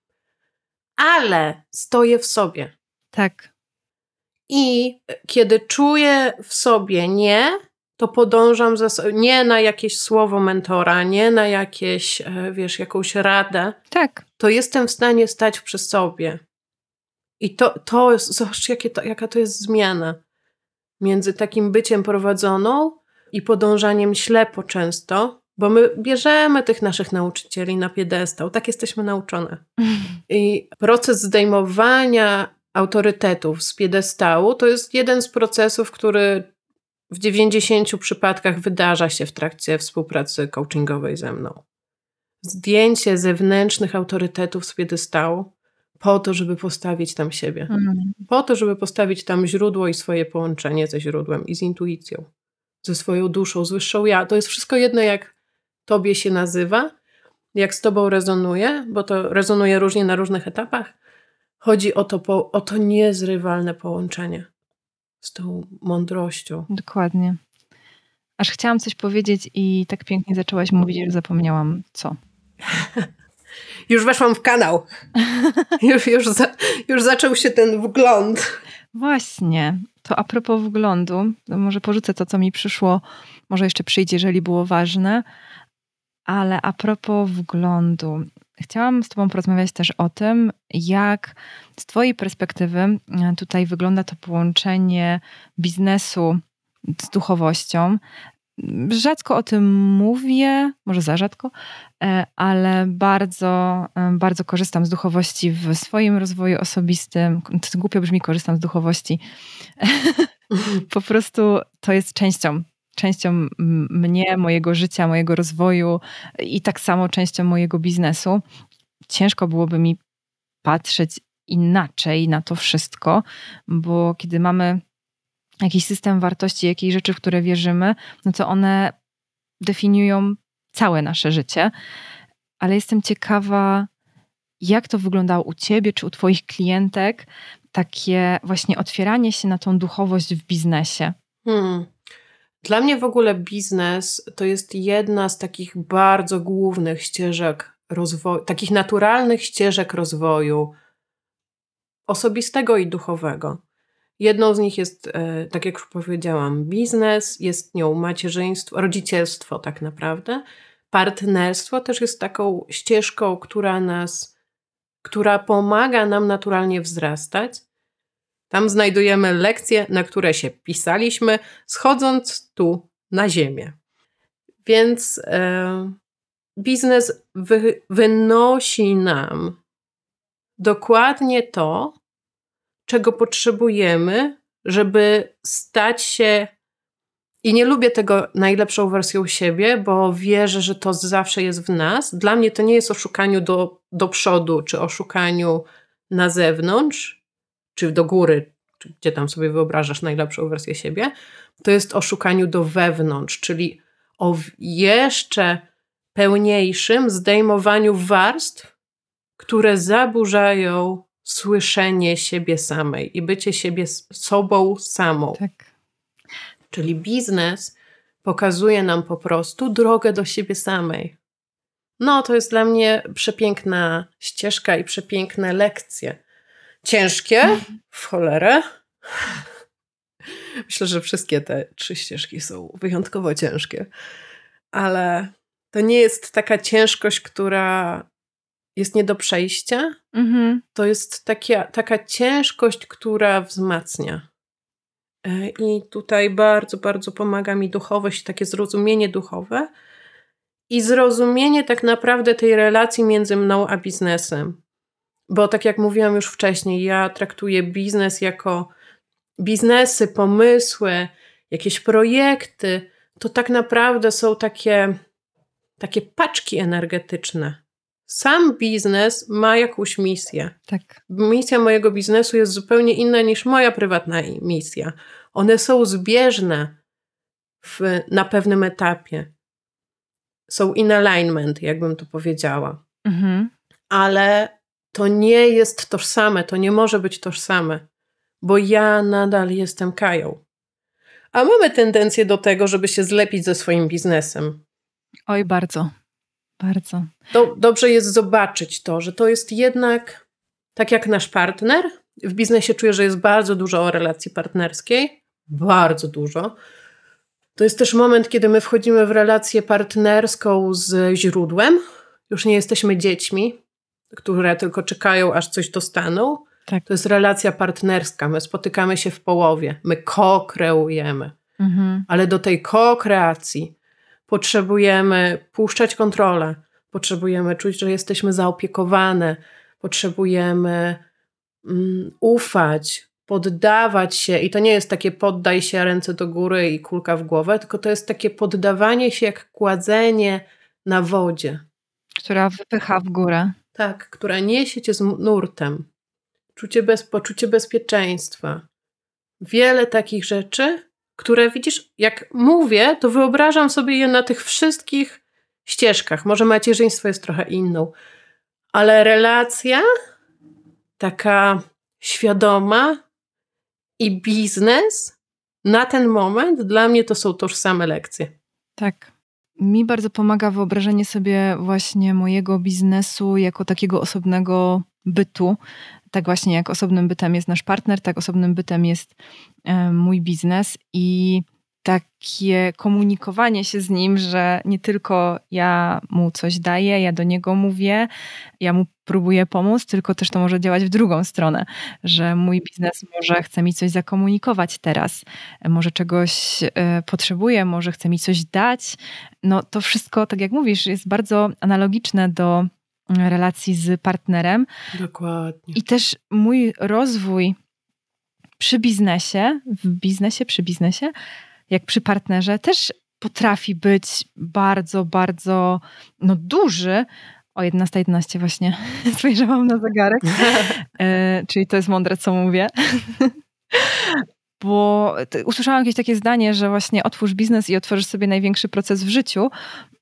B: ale stoję w sobie.
A: Tak.
B: I kiedy czuję w sobie nie, to podążam za, nie na jakieś słowo mentora, nie na jakieś, e, wiesz, jakąś radę.
A: Tak.
B: To jestem w stanie stać przy sobie. I to, to zobacz, jakie to, jaka to jest zmiana między takim byciem prowadzoną i podążaniem ślepo często, bo my bierzemy tych naszych nauczycieli na piedestał, tak jesteśmy nauczone. I proces zdejmowania autorytetów z piedestału to jest jeden z procesów, który w 90 przypadkach wydarza się w trakcie współpracy coachingowej ze mną. Zdjęcie zewnętrznych autorytetów z piedestału po to, żeby postawić tam siebie. Mm. Po to, żeby postawić tam źródło i swoje połączenie ze źródłem i z intuicją, ze swoją duszą, z wyższą ja. To jest wszystko jedno, jak tobie się nazywa, jak z tobą rezonuje, bo to rezonuje różnie na różnych etapach. Chodzi o to, o to niezrywalne połączenie z tą mądrością.
A: Dokładnie. Aż chciałam coś powiedzieć i tak pięknie zaczęłaś mówić, że zapomniałam co.
B: już weszłam w kanał. już, już, za, już zaczął się ten wgląd.
A: Właśnie. To a propos wglądu, może porzucę to, co mi przyszło, może jeszcze przyjdzie, jeżeli było ważne, ale a propos wglądu. Chciałam z Tobą porozmawiać też o tym, jak z Twojej perspektywy e, tutaj wygląda to połączenie biznesu z duchowością. Rzadko o tym mówię, może za rzadko, e, ale bardzo, e, bardzo korzystam z duchowości w swoim rozwoju osobistym. To głupio brzmi, korzystam z duchowości. po prostu to jest częścią częścią mnie, mojego życia, mojego rozwoju i tak samo częścią mojego biznesu. Ciężko byłoby mi patrzeć inaczej na to wszystko, bo kiedy mamy jakiś system wartości, jakieś rzeczy, w które wierzymy, no to one definiują całe nasze życie. Ale jestem ciekawa, jak to wyglądało u ciebie czy u twoich klientek, takie właśnie otwieranie się na tą duchowość w biznesie. Hmm.
B: Dla mnie w ogóle biznes to jest jedna z takich bardzo głównych ścieżek rozwoju, takich naturalnych ścieżek rozwoju osobistego i duchowego. Jedną z nich jest, e, tak jak już powiedziałam, biznes, jest nią macierzyństwo, rodzicielstwo tak naprawdę. Partnerstwo też jest taką ścieżką, która nas, która pomaga nam naturalnie wzrastać. Tam znajdujemy lekcje, na które się pisaliśmy, schodząc tu na ziemię. Więc e, biznes wy, wynosi nam dokładnie to, czego potrzebujemy, żeby stać się. I nie lubię tego najlepszą wersją siebie, bo wierzę, że to zawsze jest w nas. Dla mnie to nie jest o szukaniu do, do przodu, czy o szukaniu na zewnątrz, czy do góry, czy gdzie tam sobie wyobrażasz najlepszą wersję siebie. To jest o szukaniu do wewnątrz, czyli o jeszcze pełniejszym zdejmowaniu warstw, które zaburzają słyszenie siebie samej i bycie siebie sobą samą.
A: Tak.
B: Czyli biznes pokazuje nam po prostu drogę do siebie samej. No, to jest dla mnie przepiękna ścieżka i przepiękne lekcje. Ciężkie, w cholerę. Myślę, że wszystkie te trzy ścieżki są wyjątkowo ciężkie, ale to nie jest taka ciężkość, która jest nie do przejścia. Mhm. To jest takie, taka ciężkość, która wzmacnia. E, I tutaj bardzo, bardzo pomaga mi duchowość, takie zrozumienie duchowe i zrozumienie tak naprawdę tej relacji między mną a biznesem. Bo tak jak mówiłam już wcześniej, ja traktuję biznes jako biznesy, pomysły, jakieś projekty. To tak naprawdę są takie, takie paczki energetyczne sam biznes ma jakąś misję.
A: Tak.
B: Misja mojego biznesu jest zupełnie inna niż moja prywatna misja. One są zbieżne w, na pewnym etapie. Są in alignment, jakbym to powiedziała. Mhm. Ale to nie jest tożsame, to nie może być tożsame, bo ja nadal jestem Kają. A mamy tendencję do tego, żeby się zlepić ze swoim biznesem.
A: Oj, bardzo. Bardzo.
B: Do, dobrze jest zobaczyć to, że to jest jednak tak jak nasz partner. W biznesie czuję, że jest bardzo dużo o relacji partnerskiej. Bardzo dużo. To jest też moment, kiedy my wchodzimy w relację partnerską z źródłem. Już nie jesteśmy dziećmi, które tylko czekają, aż coś dostaną. Tak. To jest relacja partnerska. My spotykamy się w połowie. My ko-kreujemy. Mhm. Ale do tej ko-kreacji potrzebujemy puszczać kontrolę. Potrzebujemy czuć, że jesteśmy zaopiekowane. Potrzebujemy um, ufać, poddawać się. I to nie jest takie poddaj się ręce do góry i kulka w głowę, tylko to jest takie poddawanie się jak kładzenie na wodzie.
A: Która wypycha w górę.
B: Tak, która niesie cię z nurtem czucie bez, poczucie bezpieczeństwa. Wiele takich rzeczy, które widzisz, jak mówię, to wyobrażam sobie je na tych wszystkich ścieżkach. Może macierzyństwo jest trochę inną, ale relacja taka świadoma i biznes na ten moment dla mnie to są tożsame lekcje.
A: Tak. Mi bardzo pomaga wyobrażenie sobie właśnie mojego biznesu jako takiego osobnego bytu, tak właśnie jak osobnym bytem jest nasz partner, tak osobnym bytem jest e, mój biznes i takie komunikowanie się z nim, że nie tylko ja mu coś daję, ja do niego mówię, ja mu próbuję pomóc, tylko też to może działać w drugą stronę, że mój biznes może chce mi coś zakomunikować teraz, może czegoś e, potrzebuje, może chce mi coś dać. No to wszystko, tak jak mówisz, jest bardzo analogiczne do relacji z partnerem.
B: Dokładnie.
A: I też mój rozwój przy biznesie, w biznesie, przy biznesie, jak przy partnerze, też potrafi być bardzo, bardzo no, duży. O 11.11 11 właśnie spojrzałam na zegarek. E, czyli to jest mądre, co mówię. Bo usłyszałam jakieś takie zdanie, że właśnie otwórz biznes i otworzysz sobie największy proces w życiu.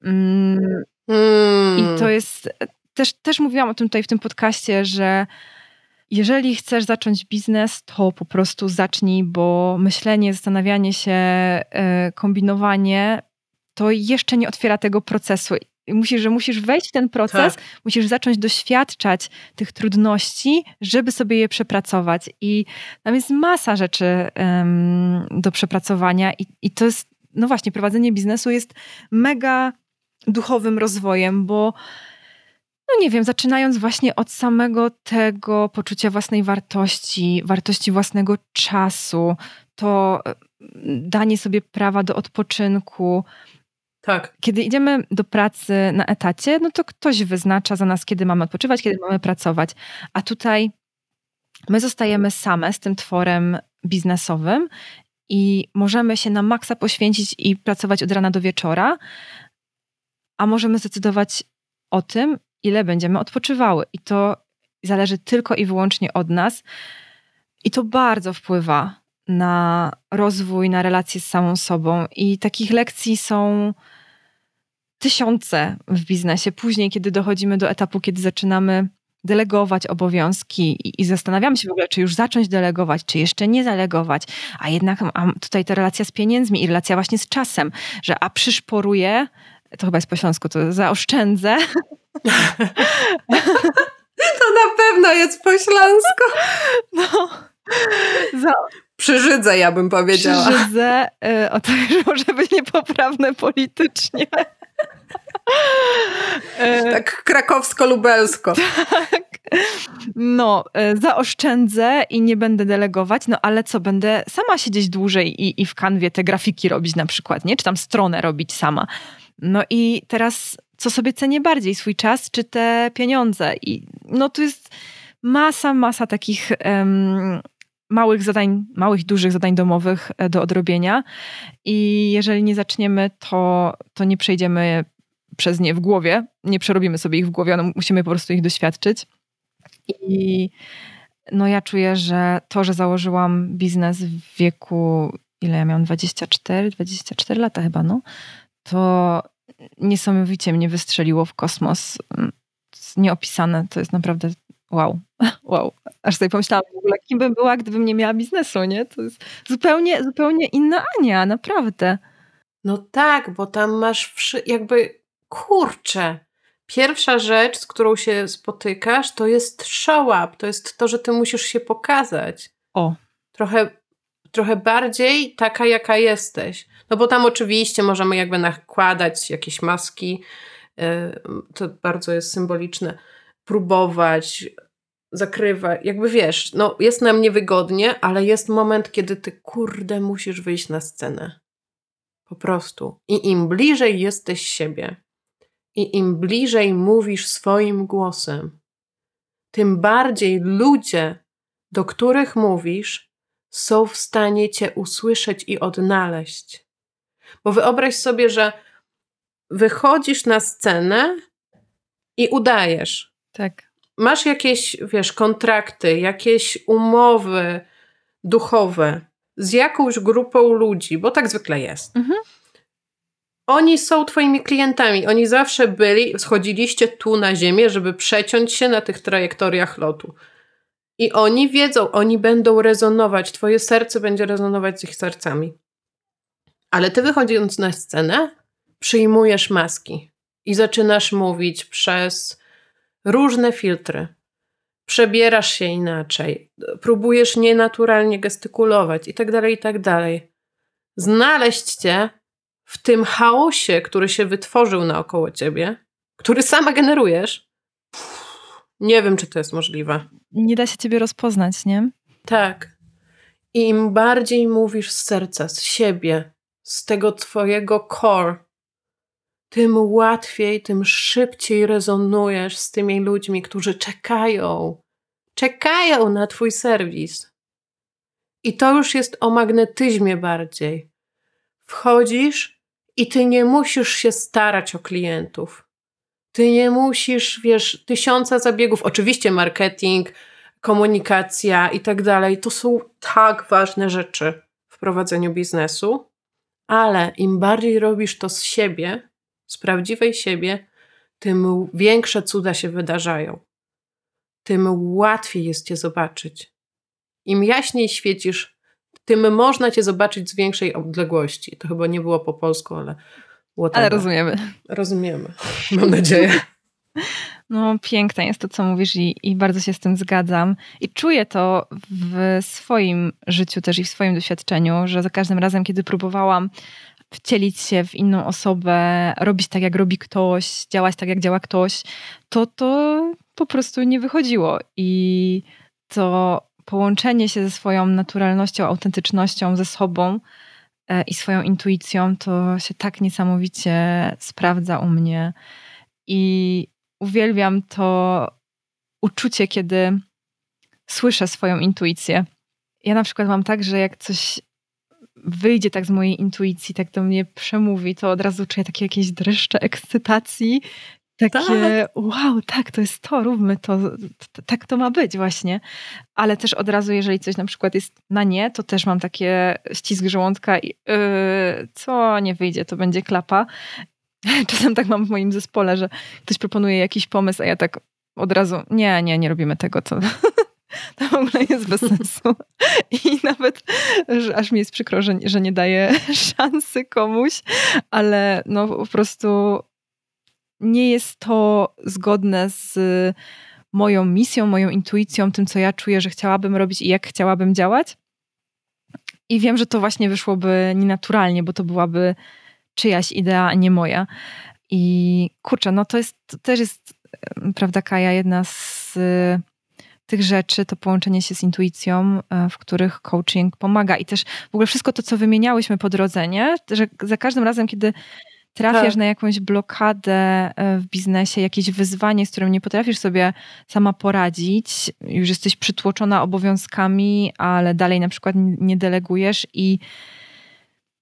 A: Mm. Mm. I to jest też, też mówiłam o tym tutaj w tym podcaście, że jeżeli chcesz zacząć biznes, to po prostu zacznij, bo myślenie, zastanawianie się, e, kombinowanie to jeszcze nie otwiera tego procesu. Musisz, że musisz wejść w ten proces, tak. musisz zacząć doświadczać tych trudności, żeby sobie je przepracować. I tam jest masa rzeczy um, do przepracowania, i, i to jest, no właśnie, prowadzenie biznesu jest mega duchowym rozwojem, bo no nie wiem, zaczynając właśnie od samego tego poczucia własnej wartości, wartości własnego czasu, to e, danie sobie prawa do odpoczynku.
B: Tak.
A: Kiedy idziemy do pracy na etacie, no to ktoś wyznacza za nas, kiedy mamy odpoczywać, kiedy mamy pracować. A tutaj my zostajemy same z tym tworem biznesowym i możemy się na maksa poświęcić i pracować od rana do wieczora, a możemy zdecydować o tym, ile będziemy odpoczywały. I to zależy tylko i wyłącznie od nas. I to bardzo wpływa na rozwój, na relacje z samą sobą. I takich lekcji są tysiące w biznesie. Później, kiedy dochodzimy do etapu, kiedy zaczynamy delegować obowiązki i, i, zastanawiamy się w ogóle, czy już zacząć delegować, czy jeszcze nie delegować, a jednak a tutaj ta relacja z pieniędzmi i relacja właśnie z czasem, że a przyszporuję, to chyba jest po śląsku, to zaoszczędzę,
B: To na pewno jest po śląsku. No. Za... Przyżydzę, ja bym powiedziała.
A: Przyżydzę, y, o to już może być niepoprawne politycznie.
B: Y, tak krakowsko-lubelsko. Tak.
A: No, y, zaoszczędzę i nie będę delegować, no ale co, będę sama siedzieć dłużej i, i w kanwie te grafiki robić na przykład, nie? Czy tam stronę robić sama. No i teraz co sobie cenię bardziej, swój czas czy te pieniądze. I no tu jest masa, masa takich um, małych zadań, małych, dużych zadań domowych e, do odrobienia. I jeżeli nie zaczniemy, to, to nie przejdziemy przez nie w głowie, nie przerobimy sobie ich w głowie, no, musimy po prostu ich doświadczyć. I no ja czuję, że to, że założyłam biznes w wieku, ile ja miałam, 24, 24 lata chyba, no, to niesamowicie mnie wystrzeliło w kosmos. Nieopisane, to jest naprawdę wow, wow. Aż sobie pomyślałam w ogóle, kim bym była, gdybym nie miała biznesu, nie? To jest zupełnie, zupełnie inna Ania, naprawdę.
B: No tak, bo tam masz jakby, kurczę, pierwsza rzecz, z którą się spotykasz, to jest show up, to jest to, że ty musisz się pokazać.
A: O.
B: Trochę, trochę bardziej taka, jaka jesteś. No bo tam oczywiście możemy jakby nakładać jakieś maski, y, to bardzo jest symboliczne, próbować, zakrywać, jakby wiesz, no jest nam niewygodnie, ale jest moment, kiedy ty kurde musisz wyjść na scenę. Po prostu. I im bliżej jesteś siebie, i im bliżej mówisz swoim głosem, tym bardziej ludzie, do których mówisz, są w stanie cię usłyszeć i odnaleźć. Bo wyobraź sobie, że wychodzisz na scenę i udajesz.
A: Tak.
B: Masz jakieś, wiesz, kontrakty, jakieś umowy duchowe z jakąś grupą ludzi, bo tak zwykle jest. Mhm. Oni są twoimi klientami. Oni zawsze byli, schodziliście tu na ziemię, żeby przeciąć się na tych trajektoriach lotu. I oni wiedzą, oni będą rezonować, twoje serce będzie rezonować z ich sercami. Ale ty wychodząc na scenę, przyjmujesz maski i zaczynasz mówić przez różne filtry. Przebierasz się inaczej, próbujesz nienaturalnie gestykulować i tak dalej, i tak dalej. Znaleźć cię w tym chaosie, który się wytworzył naokoło ciebie, który sama generujesz, nie wiem, czy to jest możliwe.
A: Nie da się ciebie rozpoznać, nie?
B: Tak. I im bardziej mówisz z serca, z siebie, z tego twojego core, tym łatwiej, tym szybciej rezonujesz z tymi ludźmi, którzy czekają, czekają na twój serwis. I to już jest o magnetyzmie bardziej. Wchodzisz i ty nie musisz się starać o klientów. Ty nie musisz, wiesz, tysiąca zabiegów. Oczywiście marketing, komunikacja i tak dalej. To są tak ważne rzeczy w prowadzeniu biznesu, ale im bardziej robisz to z siebie, z prawdziwej siebie, tym większe cuda się wydarzają. Tym łatwiej jest cię zobaczyć. Im jaśniej świecisz, tym można cię zobaczyć z większej odległości. To chyba nie było po polsku, ale.
A: Whatever. Ale rozumiemy.
B: Rozumiemy. Mam nadzieję.
A: No, piękne jest to, co mówisz, i, i bardzo się z tym zgadzam. I czuję to w swoim życiu też i w swoim doświadczeniu, że za każdym razem, kiedy próbowałam wcielić się w inną osobę, robić tak, jak robi ktoś, działać tak, jak działa ktoś, to to po prostu nie wychodziło. I to połączenie się ze swoją naturalnością, autentycznością, ze sobą i swoją intuicją, to się tak niesamowicie sprawdza u mnie. I uwielbiam to uczucie, kiedy słyszę swoją intuicję. Ja na przykład mam tak, że jak coś wyjdzie tak z mojej intuicji, tak do mnie przemówi, to od razu czuję takie jakieś dreszcze ekscytacji. Takie, tak. wow, tak, to jest to, róbmy to, tak to ma być właśnie. Ale też od razu, jeżeli coś na przykład jest na nie, to też mam takie ścisk żołądka i yy, co nie wyjdzie, to będzie klapa. Czasem tak mam w moim zespole, że ktoś proponuje jakiś pomysł, a ja tak od razu, nie, nie, nie robimy tego, to, to w ogóle jest bez sensu. I nawet, że aż mi jest przykro, że, że nie daję szansy komuś, ale no po prostu nie jest to zgodne z moją misją, moją intuicją, tym, co ja czuję, że chciałabym robić i jak chciałabym działać. I wiem, że to właśnie wyszłoby nienaturalnie, bo to byłaby czyjaś idea, a nie moja. I kurczę, no to jest, to też jest, prawda, Kaja, jedna z tych rzeczy, to połączenie się z intuicją, e, w których coaching pomaga. I też w ogóle wszystko to, co wymieniałyśmy po drodze, nie? że za każdym razem, kiedy trafiasz tak. na jakąś blokadę e, w biznesie, jakieś wyzwanie, z którym nie potrafisz sobie sama poradzić, już jesteś przytłoczona obowiązkami, ale dalej na przykład nie delegujesz i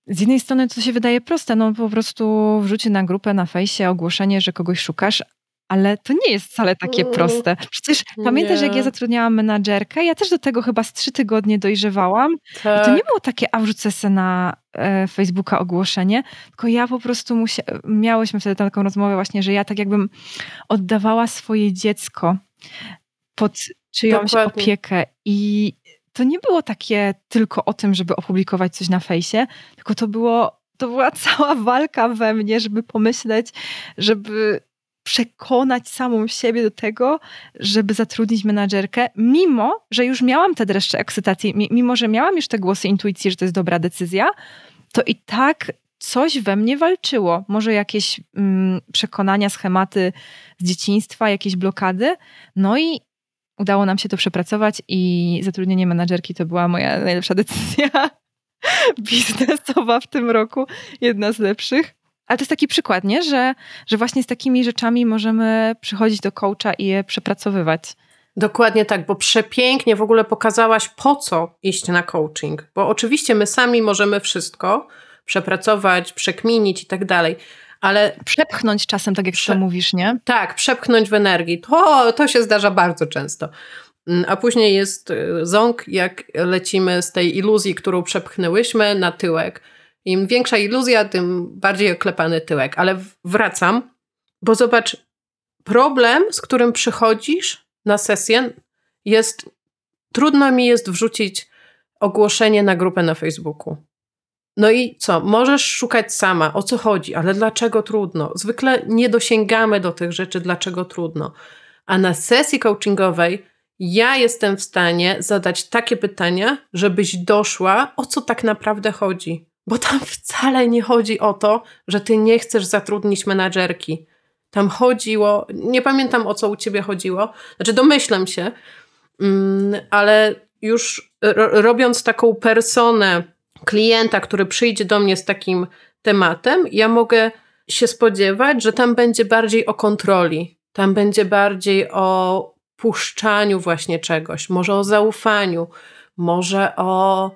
A: z jednej strony to się wydaje proste, no po prostu wrzucie na grupę na fejsie ogłoszenie, że kogoś szukasz, ale to nie jest wcale takie mm. proste. Przecież nie. pamiętasz, jak ja zatrudniałam menadżerkę? Ja też do tego chyba z trzy tygodnie dojrzewałam. Tak. I to nie tak. było takie, a wrzucę se na e, Facebooka ogłoszenie, tylko ja po prostu musia, miałyśmy wtedy taką rozmowę właśnie, że ja tak jakbym oddawała swoje dziecko pod czyjąś Dokładnie. opiekę i to nie było takie tylko o tym, żeby opublikować coś na fejsie, tylko to było, to była cała walka we mnie, żeby pomyśleć, żeby przekonać samą siebie do tego, żeby zatrudnić menadżerkę, mimo, że już miałam te dreszcze ekscytacji, mimo, że miałam już te głosy intuicji, że to jest dobra decyzja, to i tak coś we mnie walczyło. Może jakieś mm, przekonania, schematy z dzieciństwa, jakieś blokady. No i udało nam się to przepracować i zatrudnienie menadżerki to była moja najlepsza decyzja biznesowa w tym roku. Jedna z lepszych. Ale to jest taki przykład, nie? Że, że właśnie z takimi rzeczami możemy przychodzić do coacha i je przepracowywać.
B: Dokładnie tak, bo przepięknie w ogóle pokazałaś, po co iść na coaching. Bo oczywiście my sami możemy wszystko przepracować, przekminić i tak dalej, ale.
A: Przepchnąć czasem, tak jak Prze- to mówisz, nie?
B: Tak, przepchnąć w energii. To, to się zdarza bardzo często. Mm, a później jest y, ząg, jak lecimy z tej iluzji, którą przepchnęłyśmy na tyłek im większa iluzja, tym bardziej oklepany tyłek. Ale wracam, bo zobacz, problem, z którym przychodzisz na sesję, jest trudno mi jest wrzucić ogłoszenie na grupę na Facebooku. No i co? Możesz szukać sama, o co chodzi, ale dlaczego trudno? Zwykle nie dosięgamy do tych rzeczy, dlaczego trudno. A na sesji coachingowej ja jestem w stanie zadać takie pytania, żebyś doszła, o co tak naprawdę chodzi. Bo tam wcale nie chodzi o to, że ty nie chcesz zatrudnić menadżerki. Tam chodziło, nie pamiętam o co u ciebie chodziło, znaczy domyślam się, mm, ale już robiąc taką personę klienta, który przyjdzie do mnie z takim tematem, ja mogę się spodziewać, że tam będzie bardziej o kontroli, tam będzie bardziej o puszczaniu właśnie czegoś, może o zaufaniu, może o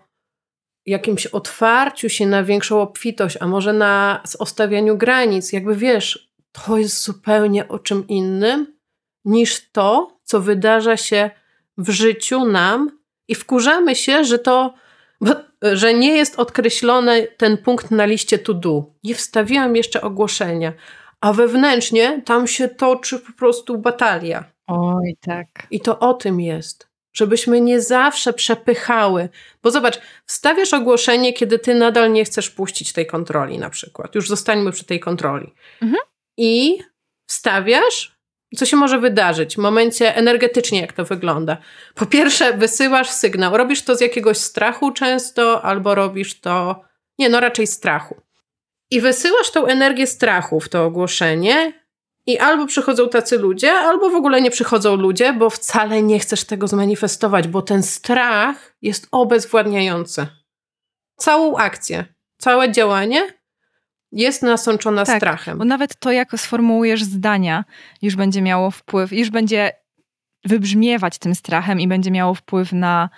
B: jakimś otwarciu się na większą obfitość, a może na ostawianiu granic, jakby wiesz, to jest zupełnie o czym innym niż to, co wydarza się w życiu nam i wkurzamy się, że to, że nie jest odkreślony ten punkt na liście to do. Nie wstawiłam jeszcze ogłoszenia, a wewnętrznie tam się toczy po prostu batalia.
A: Oj, tak.
B: I to o tym jest żebyśmy nie zawsze przepychały. Bo zobacz, wstawiasz ogłoszenie, kiedy ty nadal nie chcesz puścić tej kontroli, na przykład. Już zostańmy przy tej kontroli. Mhm. I wstawiasz, co się może wydarzyć w momencie energetycznie, jak to wygląda. Po pierwsze, wysyłasz sygnał. Robisz to z jakiegoś strachu często, albo robisz to, nie, no raczej strachu. I wysyłasz tą energię strachu w to ogłoszenie, i albo przychodzą tacy ludzie, albo w ogóle nie przychodzą ludzie, bo wcale nie chcesz tego zmanifestować, bo ten strach jest obezwładniający. Całą akcję, całe działanie jest nasączona tak, strachem.
A: Bo nawet to, jak sformułujesz zdania, już będzie miało wpływ, już będzie wybrzmiewać tym strachem i będzie miało wpływ na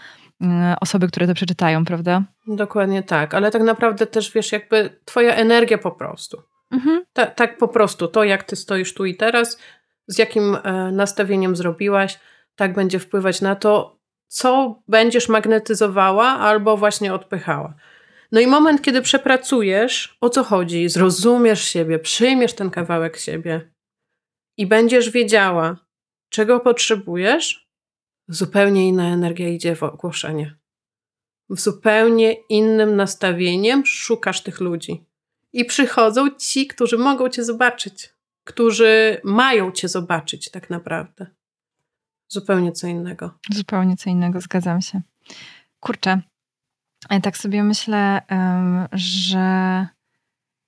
A: mm, osoby, które to przeczytają, prawda?
B: Dokładnie tak, ale tak naprawdę też wiesz, jakby twoja energia po prostu. Mhm. Ta, tak po prostu, to jak ty stoisz tu i teraz, z jakim e, nastawieniem zrobiłaś, tak będzie wpływać na to, co będziesz magnetyzowała albo właśnie odpychała. No i moment, kiedy przepracujesz, o co chodzi, zrozumiesz siebie, przyjmiesz ten kawałek siebie i będziesz wiedziała, czego potrzebujesz, zupełnie inna energia idzie w ogłoszenie. W zupełnie innym nastawieniem szukasz tych ludzi. I przychodzą ci, którzy mogą cię zobaczyć, którzy mają cię zobaczyć tak naprawdę. Zupełnie co innego.
A: Zupełnie co innego, zgadzam się. Kurczę, tak sobie myślę, że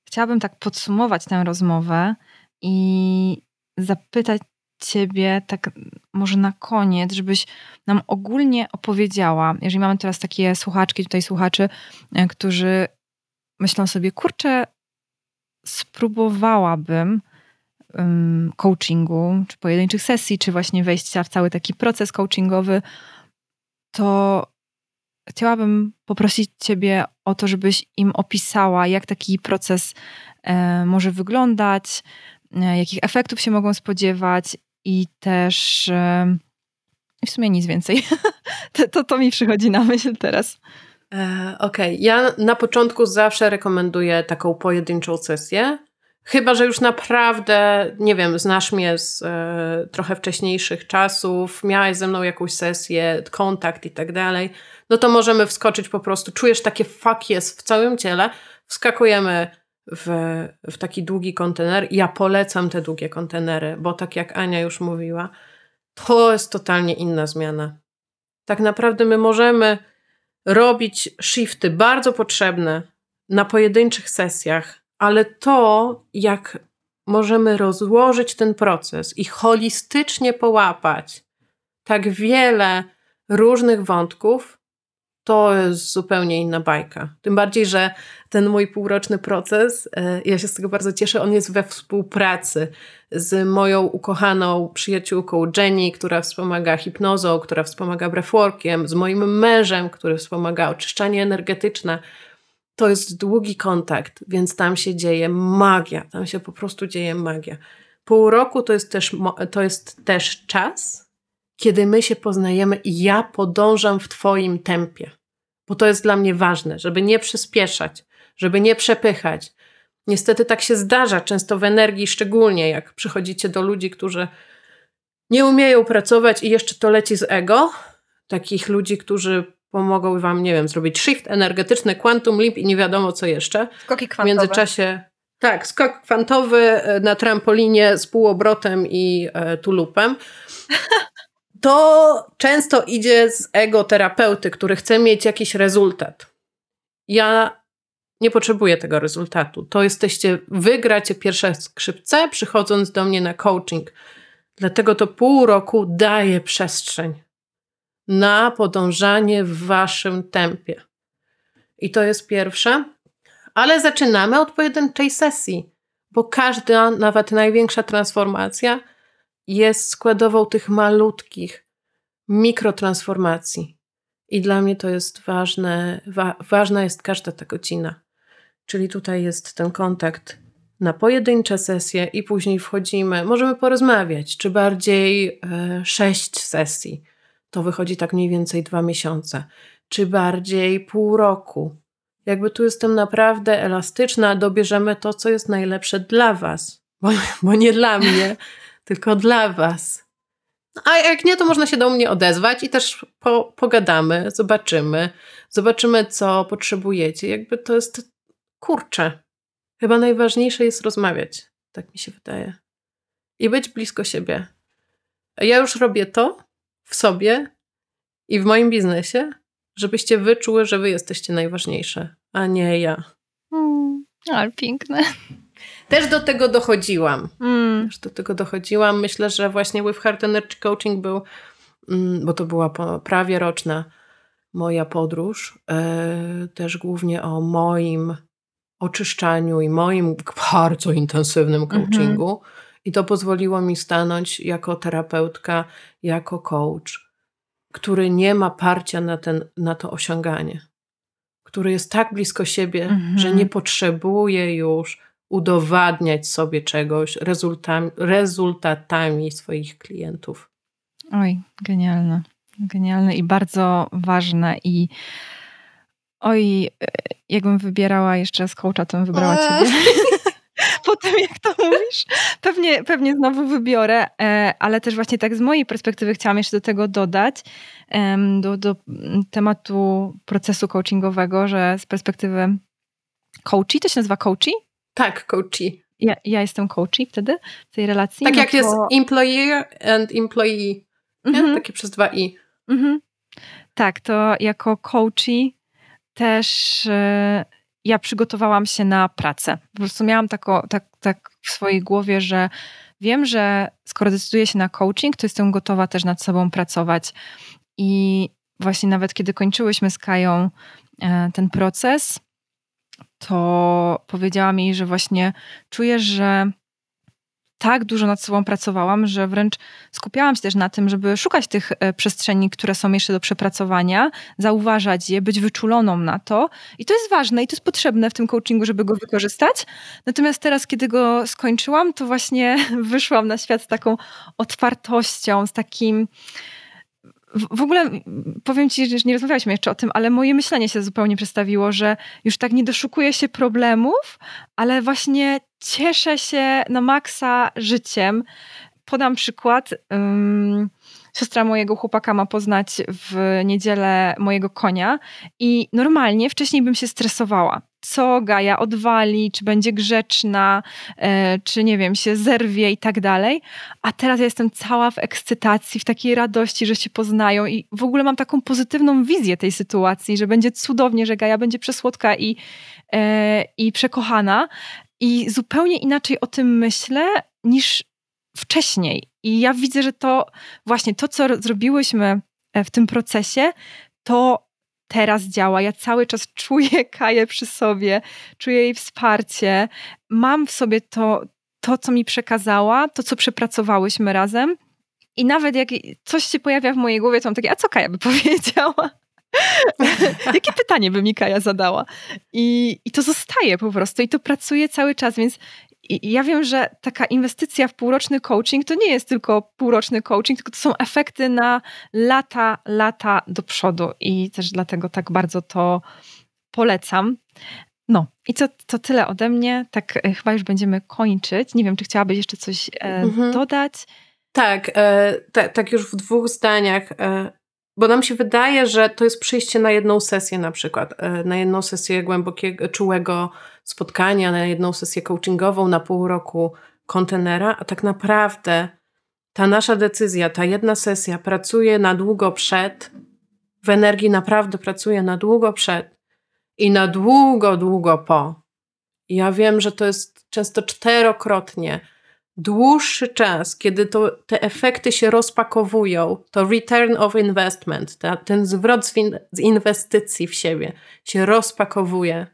A: chciałabym tak podsumować tę rozmowę i zapytać Ciebie, tak może na koniec, żebyś nam ogólnie opowiedziała, jeżeli mamy teraz takie słuchaczki, tutaj słuchaczy, e, którzy myślą sobie, kurczę, spróbowałabym coachingu, czy pojedynczych sesji, czy właśnie wejścia w cały taki proces coachingowy, to chciałabym poprosić Ciebie o to, żebyś im opisała, jak taki proces e, może wyglądać, e, jakich efektów się mogą spodziewać i też e, w sumie nic więcej. to, to, to mi przychodzi na myśl teraz.
B: E, okej, okay. ja na początku zawsze rekomenduję taką pojedynczą sesję, Chyba, że już naprawdę, nie wiem, znasz mnie z e, trochę wcześniejszych czasów, miałaś ze mną jakąś sesję, kontakt i tak dalej, no to możemy wskoczyć po prostu. Czujesz takie fuck jest w całym ciele, wskakujemy w, w taki długi kontener. Ja polecam te długie kontenery, bo tak jak Ania już mówiła, to jest totalnie inna zmiana. Tak naprawdę my możemy robić shifty bardzo potrzebne na pojedynczych sesjach, ale to, jak możemy rozłożyć ten proces i holistycznie połapać tak wiele różnych wątków, to jest zupełnie inna bajka. Tym bardziej, że ten mój półroczny proces, e, ja się z tego bardzo cieszę, on jest we współpracy z moją ukochaną przyjaciółką Jenny, która wspomaga hipnozą, która wspomaga breathworkiem, z moim mężem, który wspomaga oczyszczanie energetyczne. To jest długi kontakt, więc tam się dzieje magia, tam się po prostu dzieje magia. Pół roku to jest też, to jest też czas, kiedy my się poznajemy i ja podążam w Twoim tempie. Bo to jest dla mnie ważne, żeby nie przyspieszać, żeby nie przepychać. Niestety tak się zdarza, często w energii, szczególnie jak przychodzicie do ludzi, którzy nie umieją pracować i jeszcze to leci z ego. Takich ludzi, którzy pomogą wam, nie wiem, zrobić shift energetyczny, quantum leap i nie wiadomo co jeszcze.
A: Skoki kwantowe.
B: W międzyczasie, tak, skok kwantowy e, na trampolinie z półobrotem i e, tulupem. To często idzie z ego terapeuty, który chce mieć jakiś rezultat. Ja nie potrzebuję tego rezultatu. To jesteście, wygracie pierwsze skrzypce, przychodząc do mnie na coaching. Dlatego to pół roku daje przestrzeń na podążanie w waszym tempie. I to jest pierwsze. Ale zaczynamy od pojedynczej sesji, bo każda, nawet największa transformacja jest składową tych malutkich mikrotransformacji. I dla mnie to jest ważne, wa ważna jest każda ta godzina. Czyli tutaj jest ten kontakt na pojedyncze sesje i później wchodzimy, możemy porozmawiać, czy bardziej e, sześć sesji, to wychodzi tak mniej więcej dwa miesiące, czy bardziej pół roku. Jakby tu jestem naprawdę elastyczna, dobierzemy to, co jest najlepsze dla Was, bo, bo nie dla mnie, tylko dla Was. A jak nie, to można się do mnie odezwać i też po, pogadamy, zobaczymy, zobaczymy, co potrzebujecie. Jakby to jest kurczę. Chyba najważniejsze jest rozmawiać, tak mi się wydaje. I być blisko siebie. Ja już robię to w sobie i w moim biznesie, żebyście wyczuły, że wy jesteście najważniejsze, a nie ja.
A: Mm, ale piękne.
B: Też do tego dochodziłam. Mm. Też do tego dochodziłam. Myślę, że właśnie with Heart Energy Coaching był, mm, bo to była prawie roczna moja podróż, e, też głównie o moim oczyszczaniu i moim bardzo intensywnym mhm. coachingu. Mm -hmm. I to pozwoliło mi stanąć jako terapeutka, jako coach, który nie ma parcia na, ten, na to osiąganie, który jest tak blisko siebie, mm -hmm. że nie potrzebuje już udowadniać sobie czegoś rezultatami, rezultatami swoich klientów.
A: Oj, genialne. Genialne i bardzo ważne i oj, jakbym wybierała jeszcze z coacha, to bym wybrała eee. ciebie. po tym, jak to mówisz, pewnie, pewnie znowu wybiorę, e, ale też właśnie tak z mojej perspektywy chciałam jeszcze do tego dodać, do, do tematu procesu coachingowego, że z perspektywy coachi, to się nazywa coachi?
B: Tak, coachi.
A: Ja, ja jestem coachi wtedy w tej relacji.
B: Tak no jak to... jest employer and employee, mhm. takie przez dwa i. Mhm.
A: Tak, to jako coachi też e, ja przygotowałam się na pracę. Po prostu miałam tako, tak, tak w swojej głowie, że wiem, że skoro decyduję się na coaching, to jestem gotowa też nad sobą pracować. I właśnie nawet kiedy kończyłyśmy z Kają e, ten proces, to powiedziała mi, że właśnie czuję, że tak dużo nad sobą pracowałam, że wręcz skupiałam się też na tym, żeby szukać tych e, przestrzeni, które są jeszcze do przepracowania, zauważać je, być wyczuloną na to. I to jest ważne i to jest potrzebne w tym coachingu, żeby go wykorzystać. Natomiast teraz, kiedy go skończyłam, to właśnie wyszłam na świat z taką otwartością, z takim w ogóle powiem ci, że nie rozmawialiśmy jeszcze o tym, ale moje myślenie się zupełnie przestawiło, że już tak nie doszukuję się problemów, ale właśnie cieszę się na maksa życiem. Podam przykład. Um, siostra mojego chłopaka ma poznać w niedzielę mojego konia i normalnie wcześniej bym się stresowała. Co Gaja odwali, czy będzie grzeczna, e, czy nie wiem, się zerwie i tak dalej. A teraz ja jestem cała w ekscytacji, w takiej radości, że się poznają i w ogóle mam taką pozytywną wizję tej sytuacji, że będzie cudownie, że Gaja będzie przesłodka i, e, i przekochana. I zupełnie inaczej o tym myślę niż wcześniej. I ja widzę, że to właśnie to, co zrobiłyśmy e, w tym procesie, to teraz działa. Ja cały czas czuję Kaję przy sobie, czuję jej wsparcie. Mam w sobie to, to, co mi przekazała, to, co przepracowałyśmy razem. I nawet jak coś się pojawia w mojej głowie, to mam takie, a co Kaja by powiedziała? Jakie pytanie by mi Kaja zadała? I, I to zostaje po prostu i to pracuje cały czas, więc i ja wiem, że taka inwestycja w półroczny coaching to nie jest tylko półroczny coaching, tylko to są efekty na lata, lata do przodu i też dlatego tak bardzo to polecam. No i co, to tyle ode mnie. Tak e, chyba już będziemy kończyć. Nie wiem, czy chciałabyś jeszcze coś e, mhm. dodać?
B: Tak, e, tak już w dwóch zdaniach. E, bo nam się wydaje, że to jest przyjście na jedną sesję na przykład, e, na jedną sesję głębokiego, czułego spotkania, na jedną sesję coachingową na pół roku kontenera, a tak naprawdę ta nasza decyzja, ta jedna sesja pracuje na długo przed, w energii naprawdę pracuje na długo przed i na długo, długo po. Ja wiem, że to jest często czterokrotnie dłuższy czas, kiedy to, te efekty się rozpakowują, to return of investment, ta, ten zwrot z, in, z, inwestycji w siebie się rozpakowuje.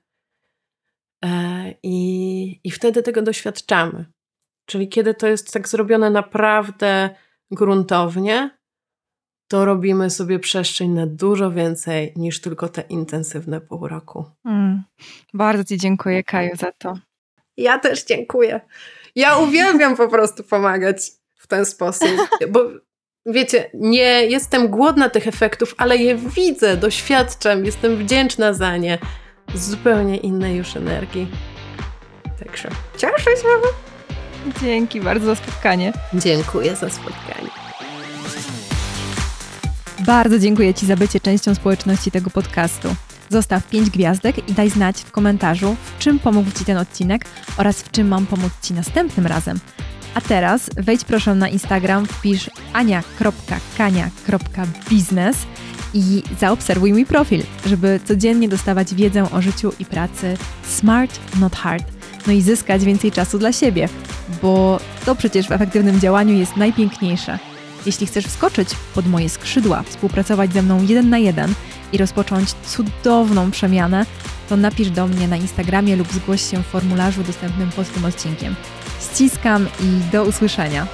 B: E, i, I wtedy tego doświadczamy. Czyli kiedy to jest tak zrobione naprawdę gruntownie, to robimy sobie przestrzeń na dużo więcej niż tylko te intensywne pół roku. Mm.
A: Bardzo Ci dziękuję, Kaju, za to.
B: Ja też dziękuję. Ja uwielbiam po prostu pomagać w ten sposób, bo wiecie, nie jestem głodna tych efektów, ale je widzę, doświadczam, jestem wdzięczna za nie. Z zupełnie innej już energii. Także cieszę się.
A: Dzięki bardzo za spotkanie.
B: Dziękuję za spotkanie.
A: Bardzo dziękuję Ci za bycie częścią społeczności tego podcastu. Zostaw 5 gwiazdek i daj znać w komentarzu, w czym pomógł Ci ten odcinek oraz w czym mam pomóc Ci następnym razem. A teraz wejdź proszę na Instagram, wpisz ania.kania.biznes i zaobserwuj mój profil, żeby codziennie dostawać wiedzę o życiu i pracy smart, not hard. No i zyskać więcej czasu dla siebie, bo to przecież w efektywnym działaniu jest najpiękniejsze. Jeśli chcesz wskoczyć pod moje skrzydła, współpracować ze mną jeden na jeden i rozpocząć cudowną przemianę, to napisz do mnie na Instagramie lub zgłoś się w formularzu dostępnym pod tym odcinkiem. Ściskam i do usłyszenia.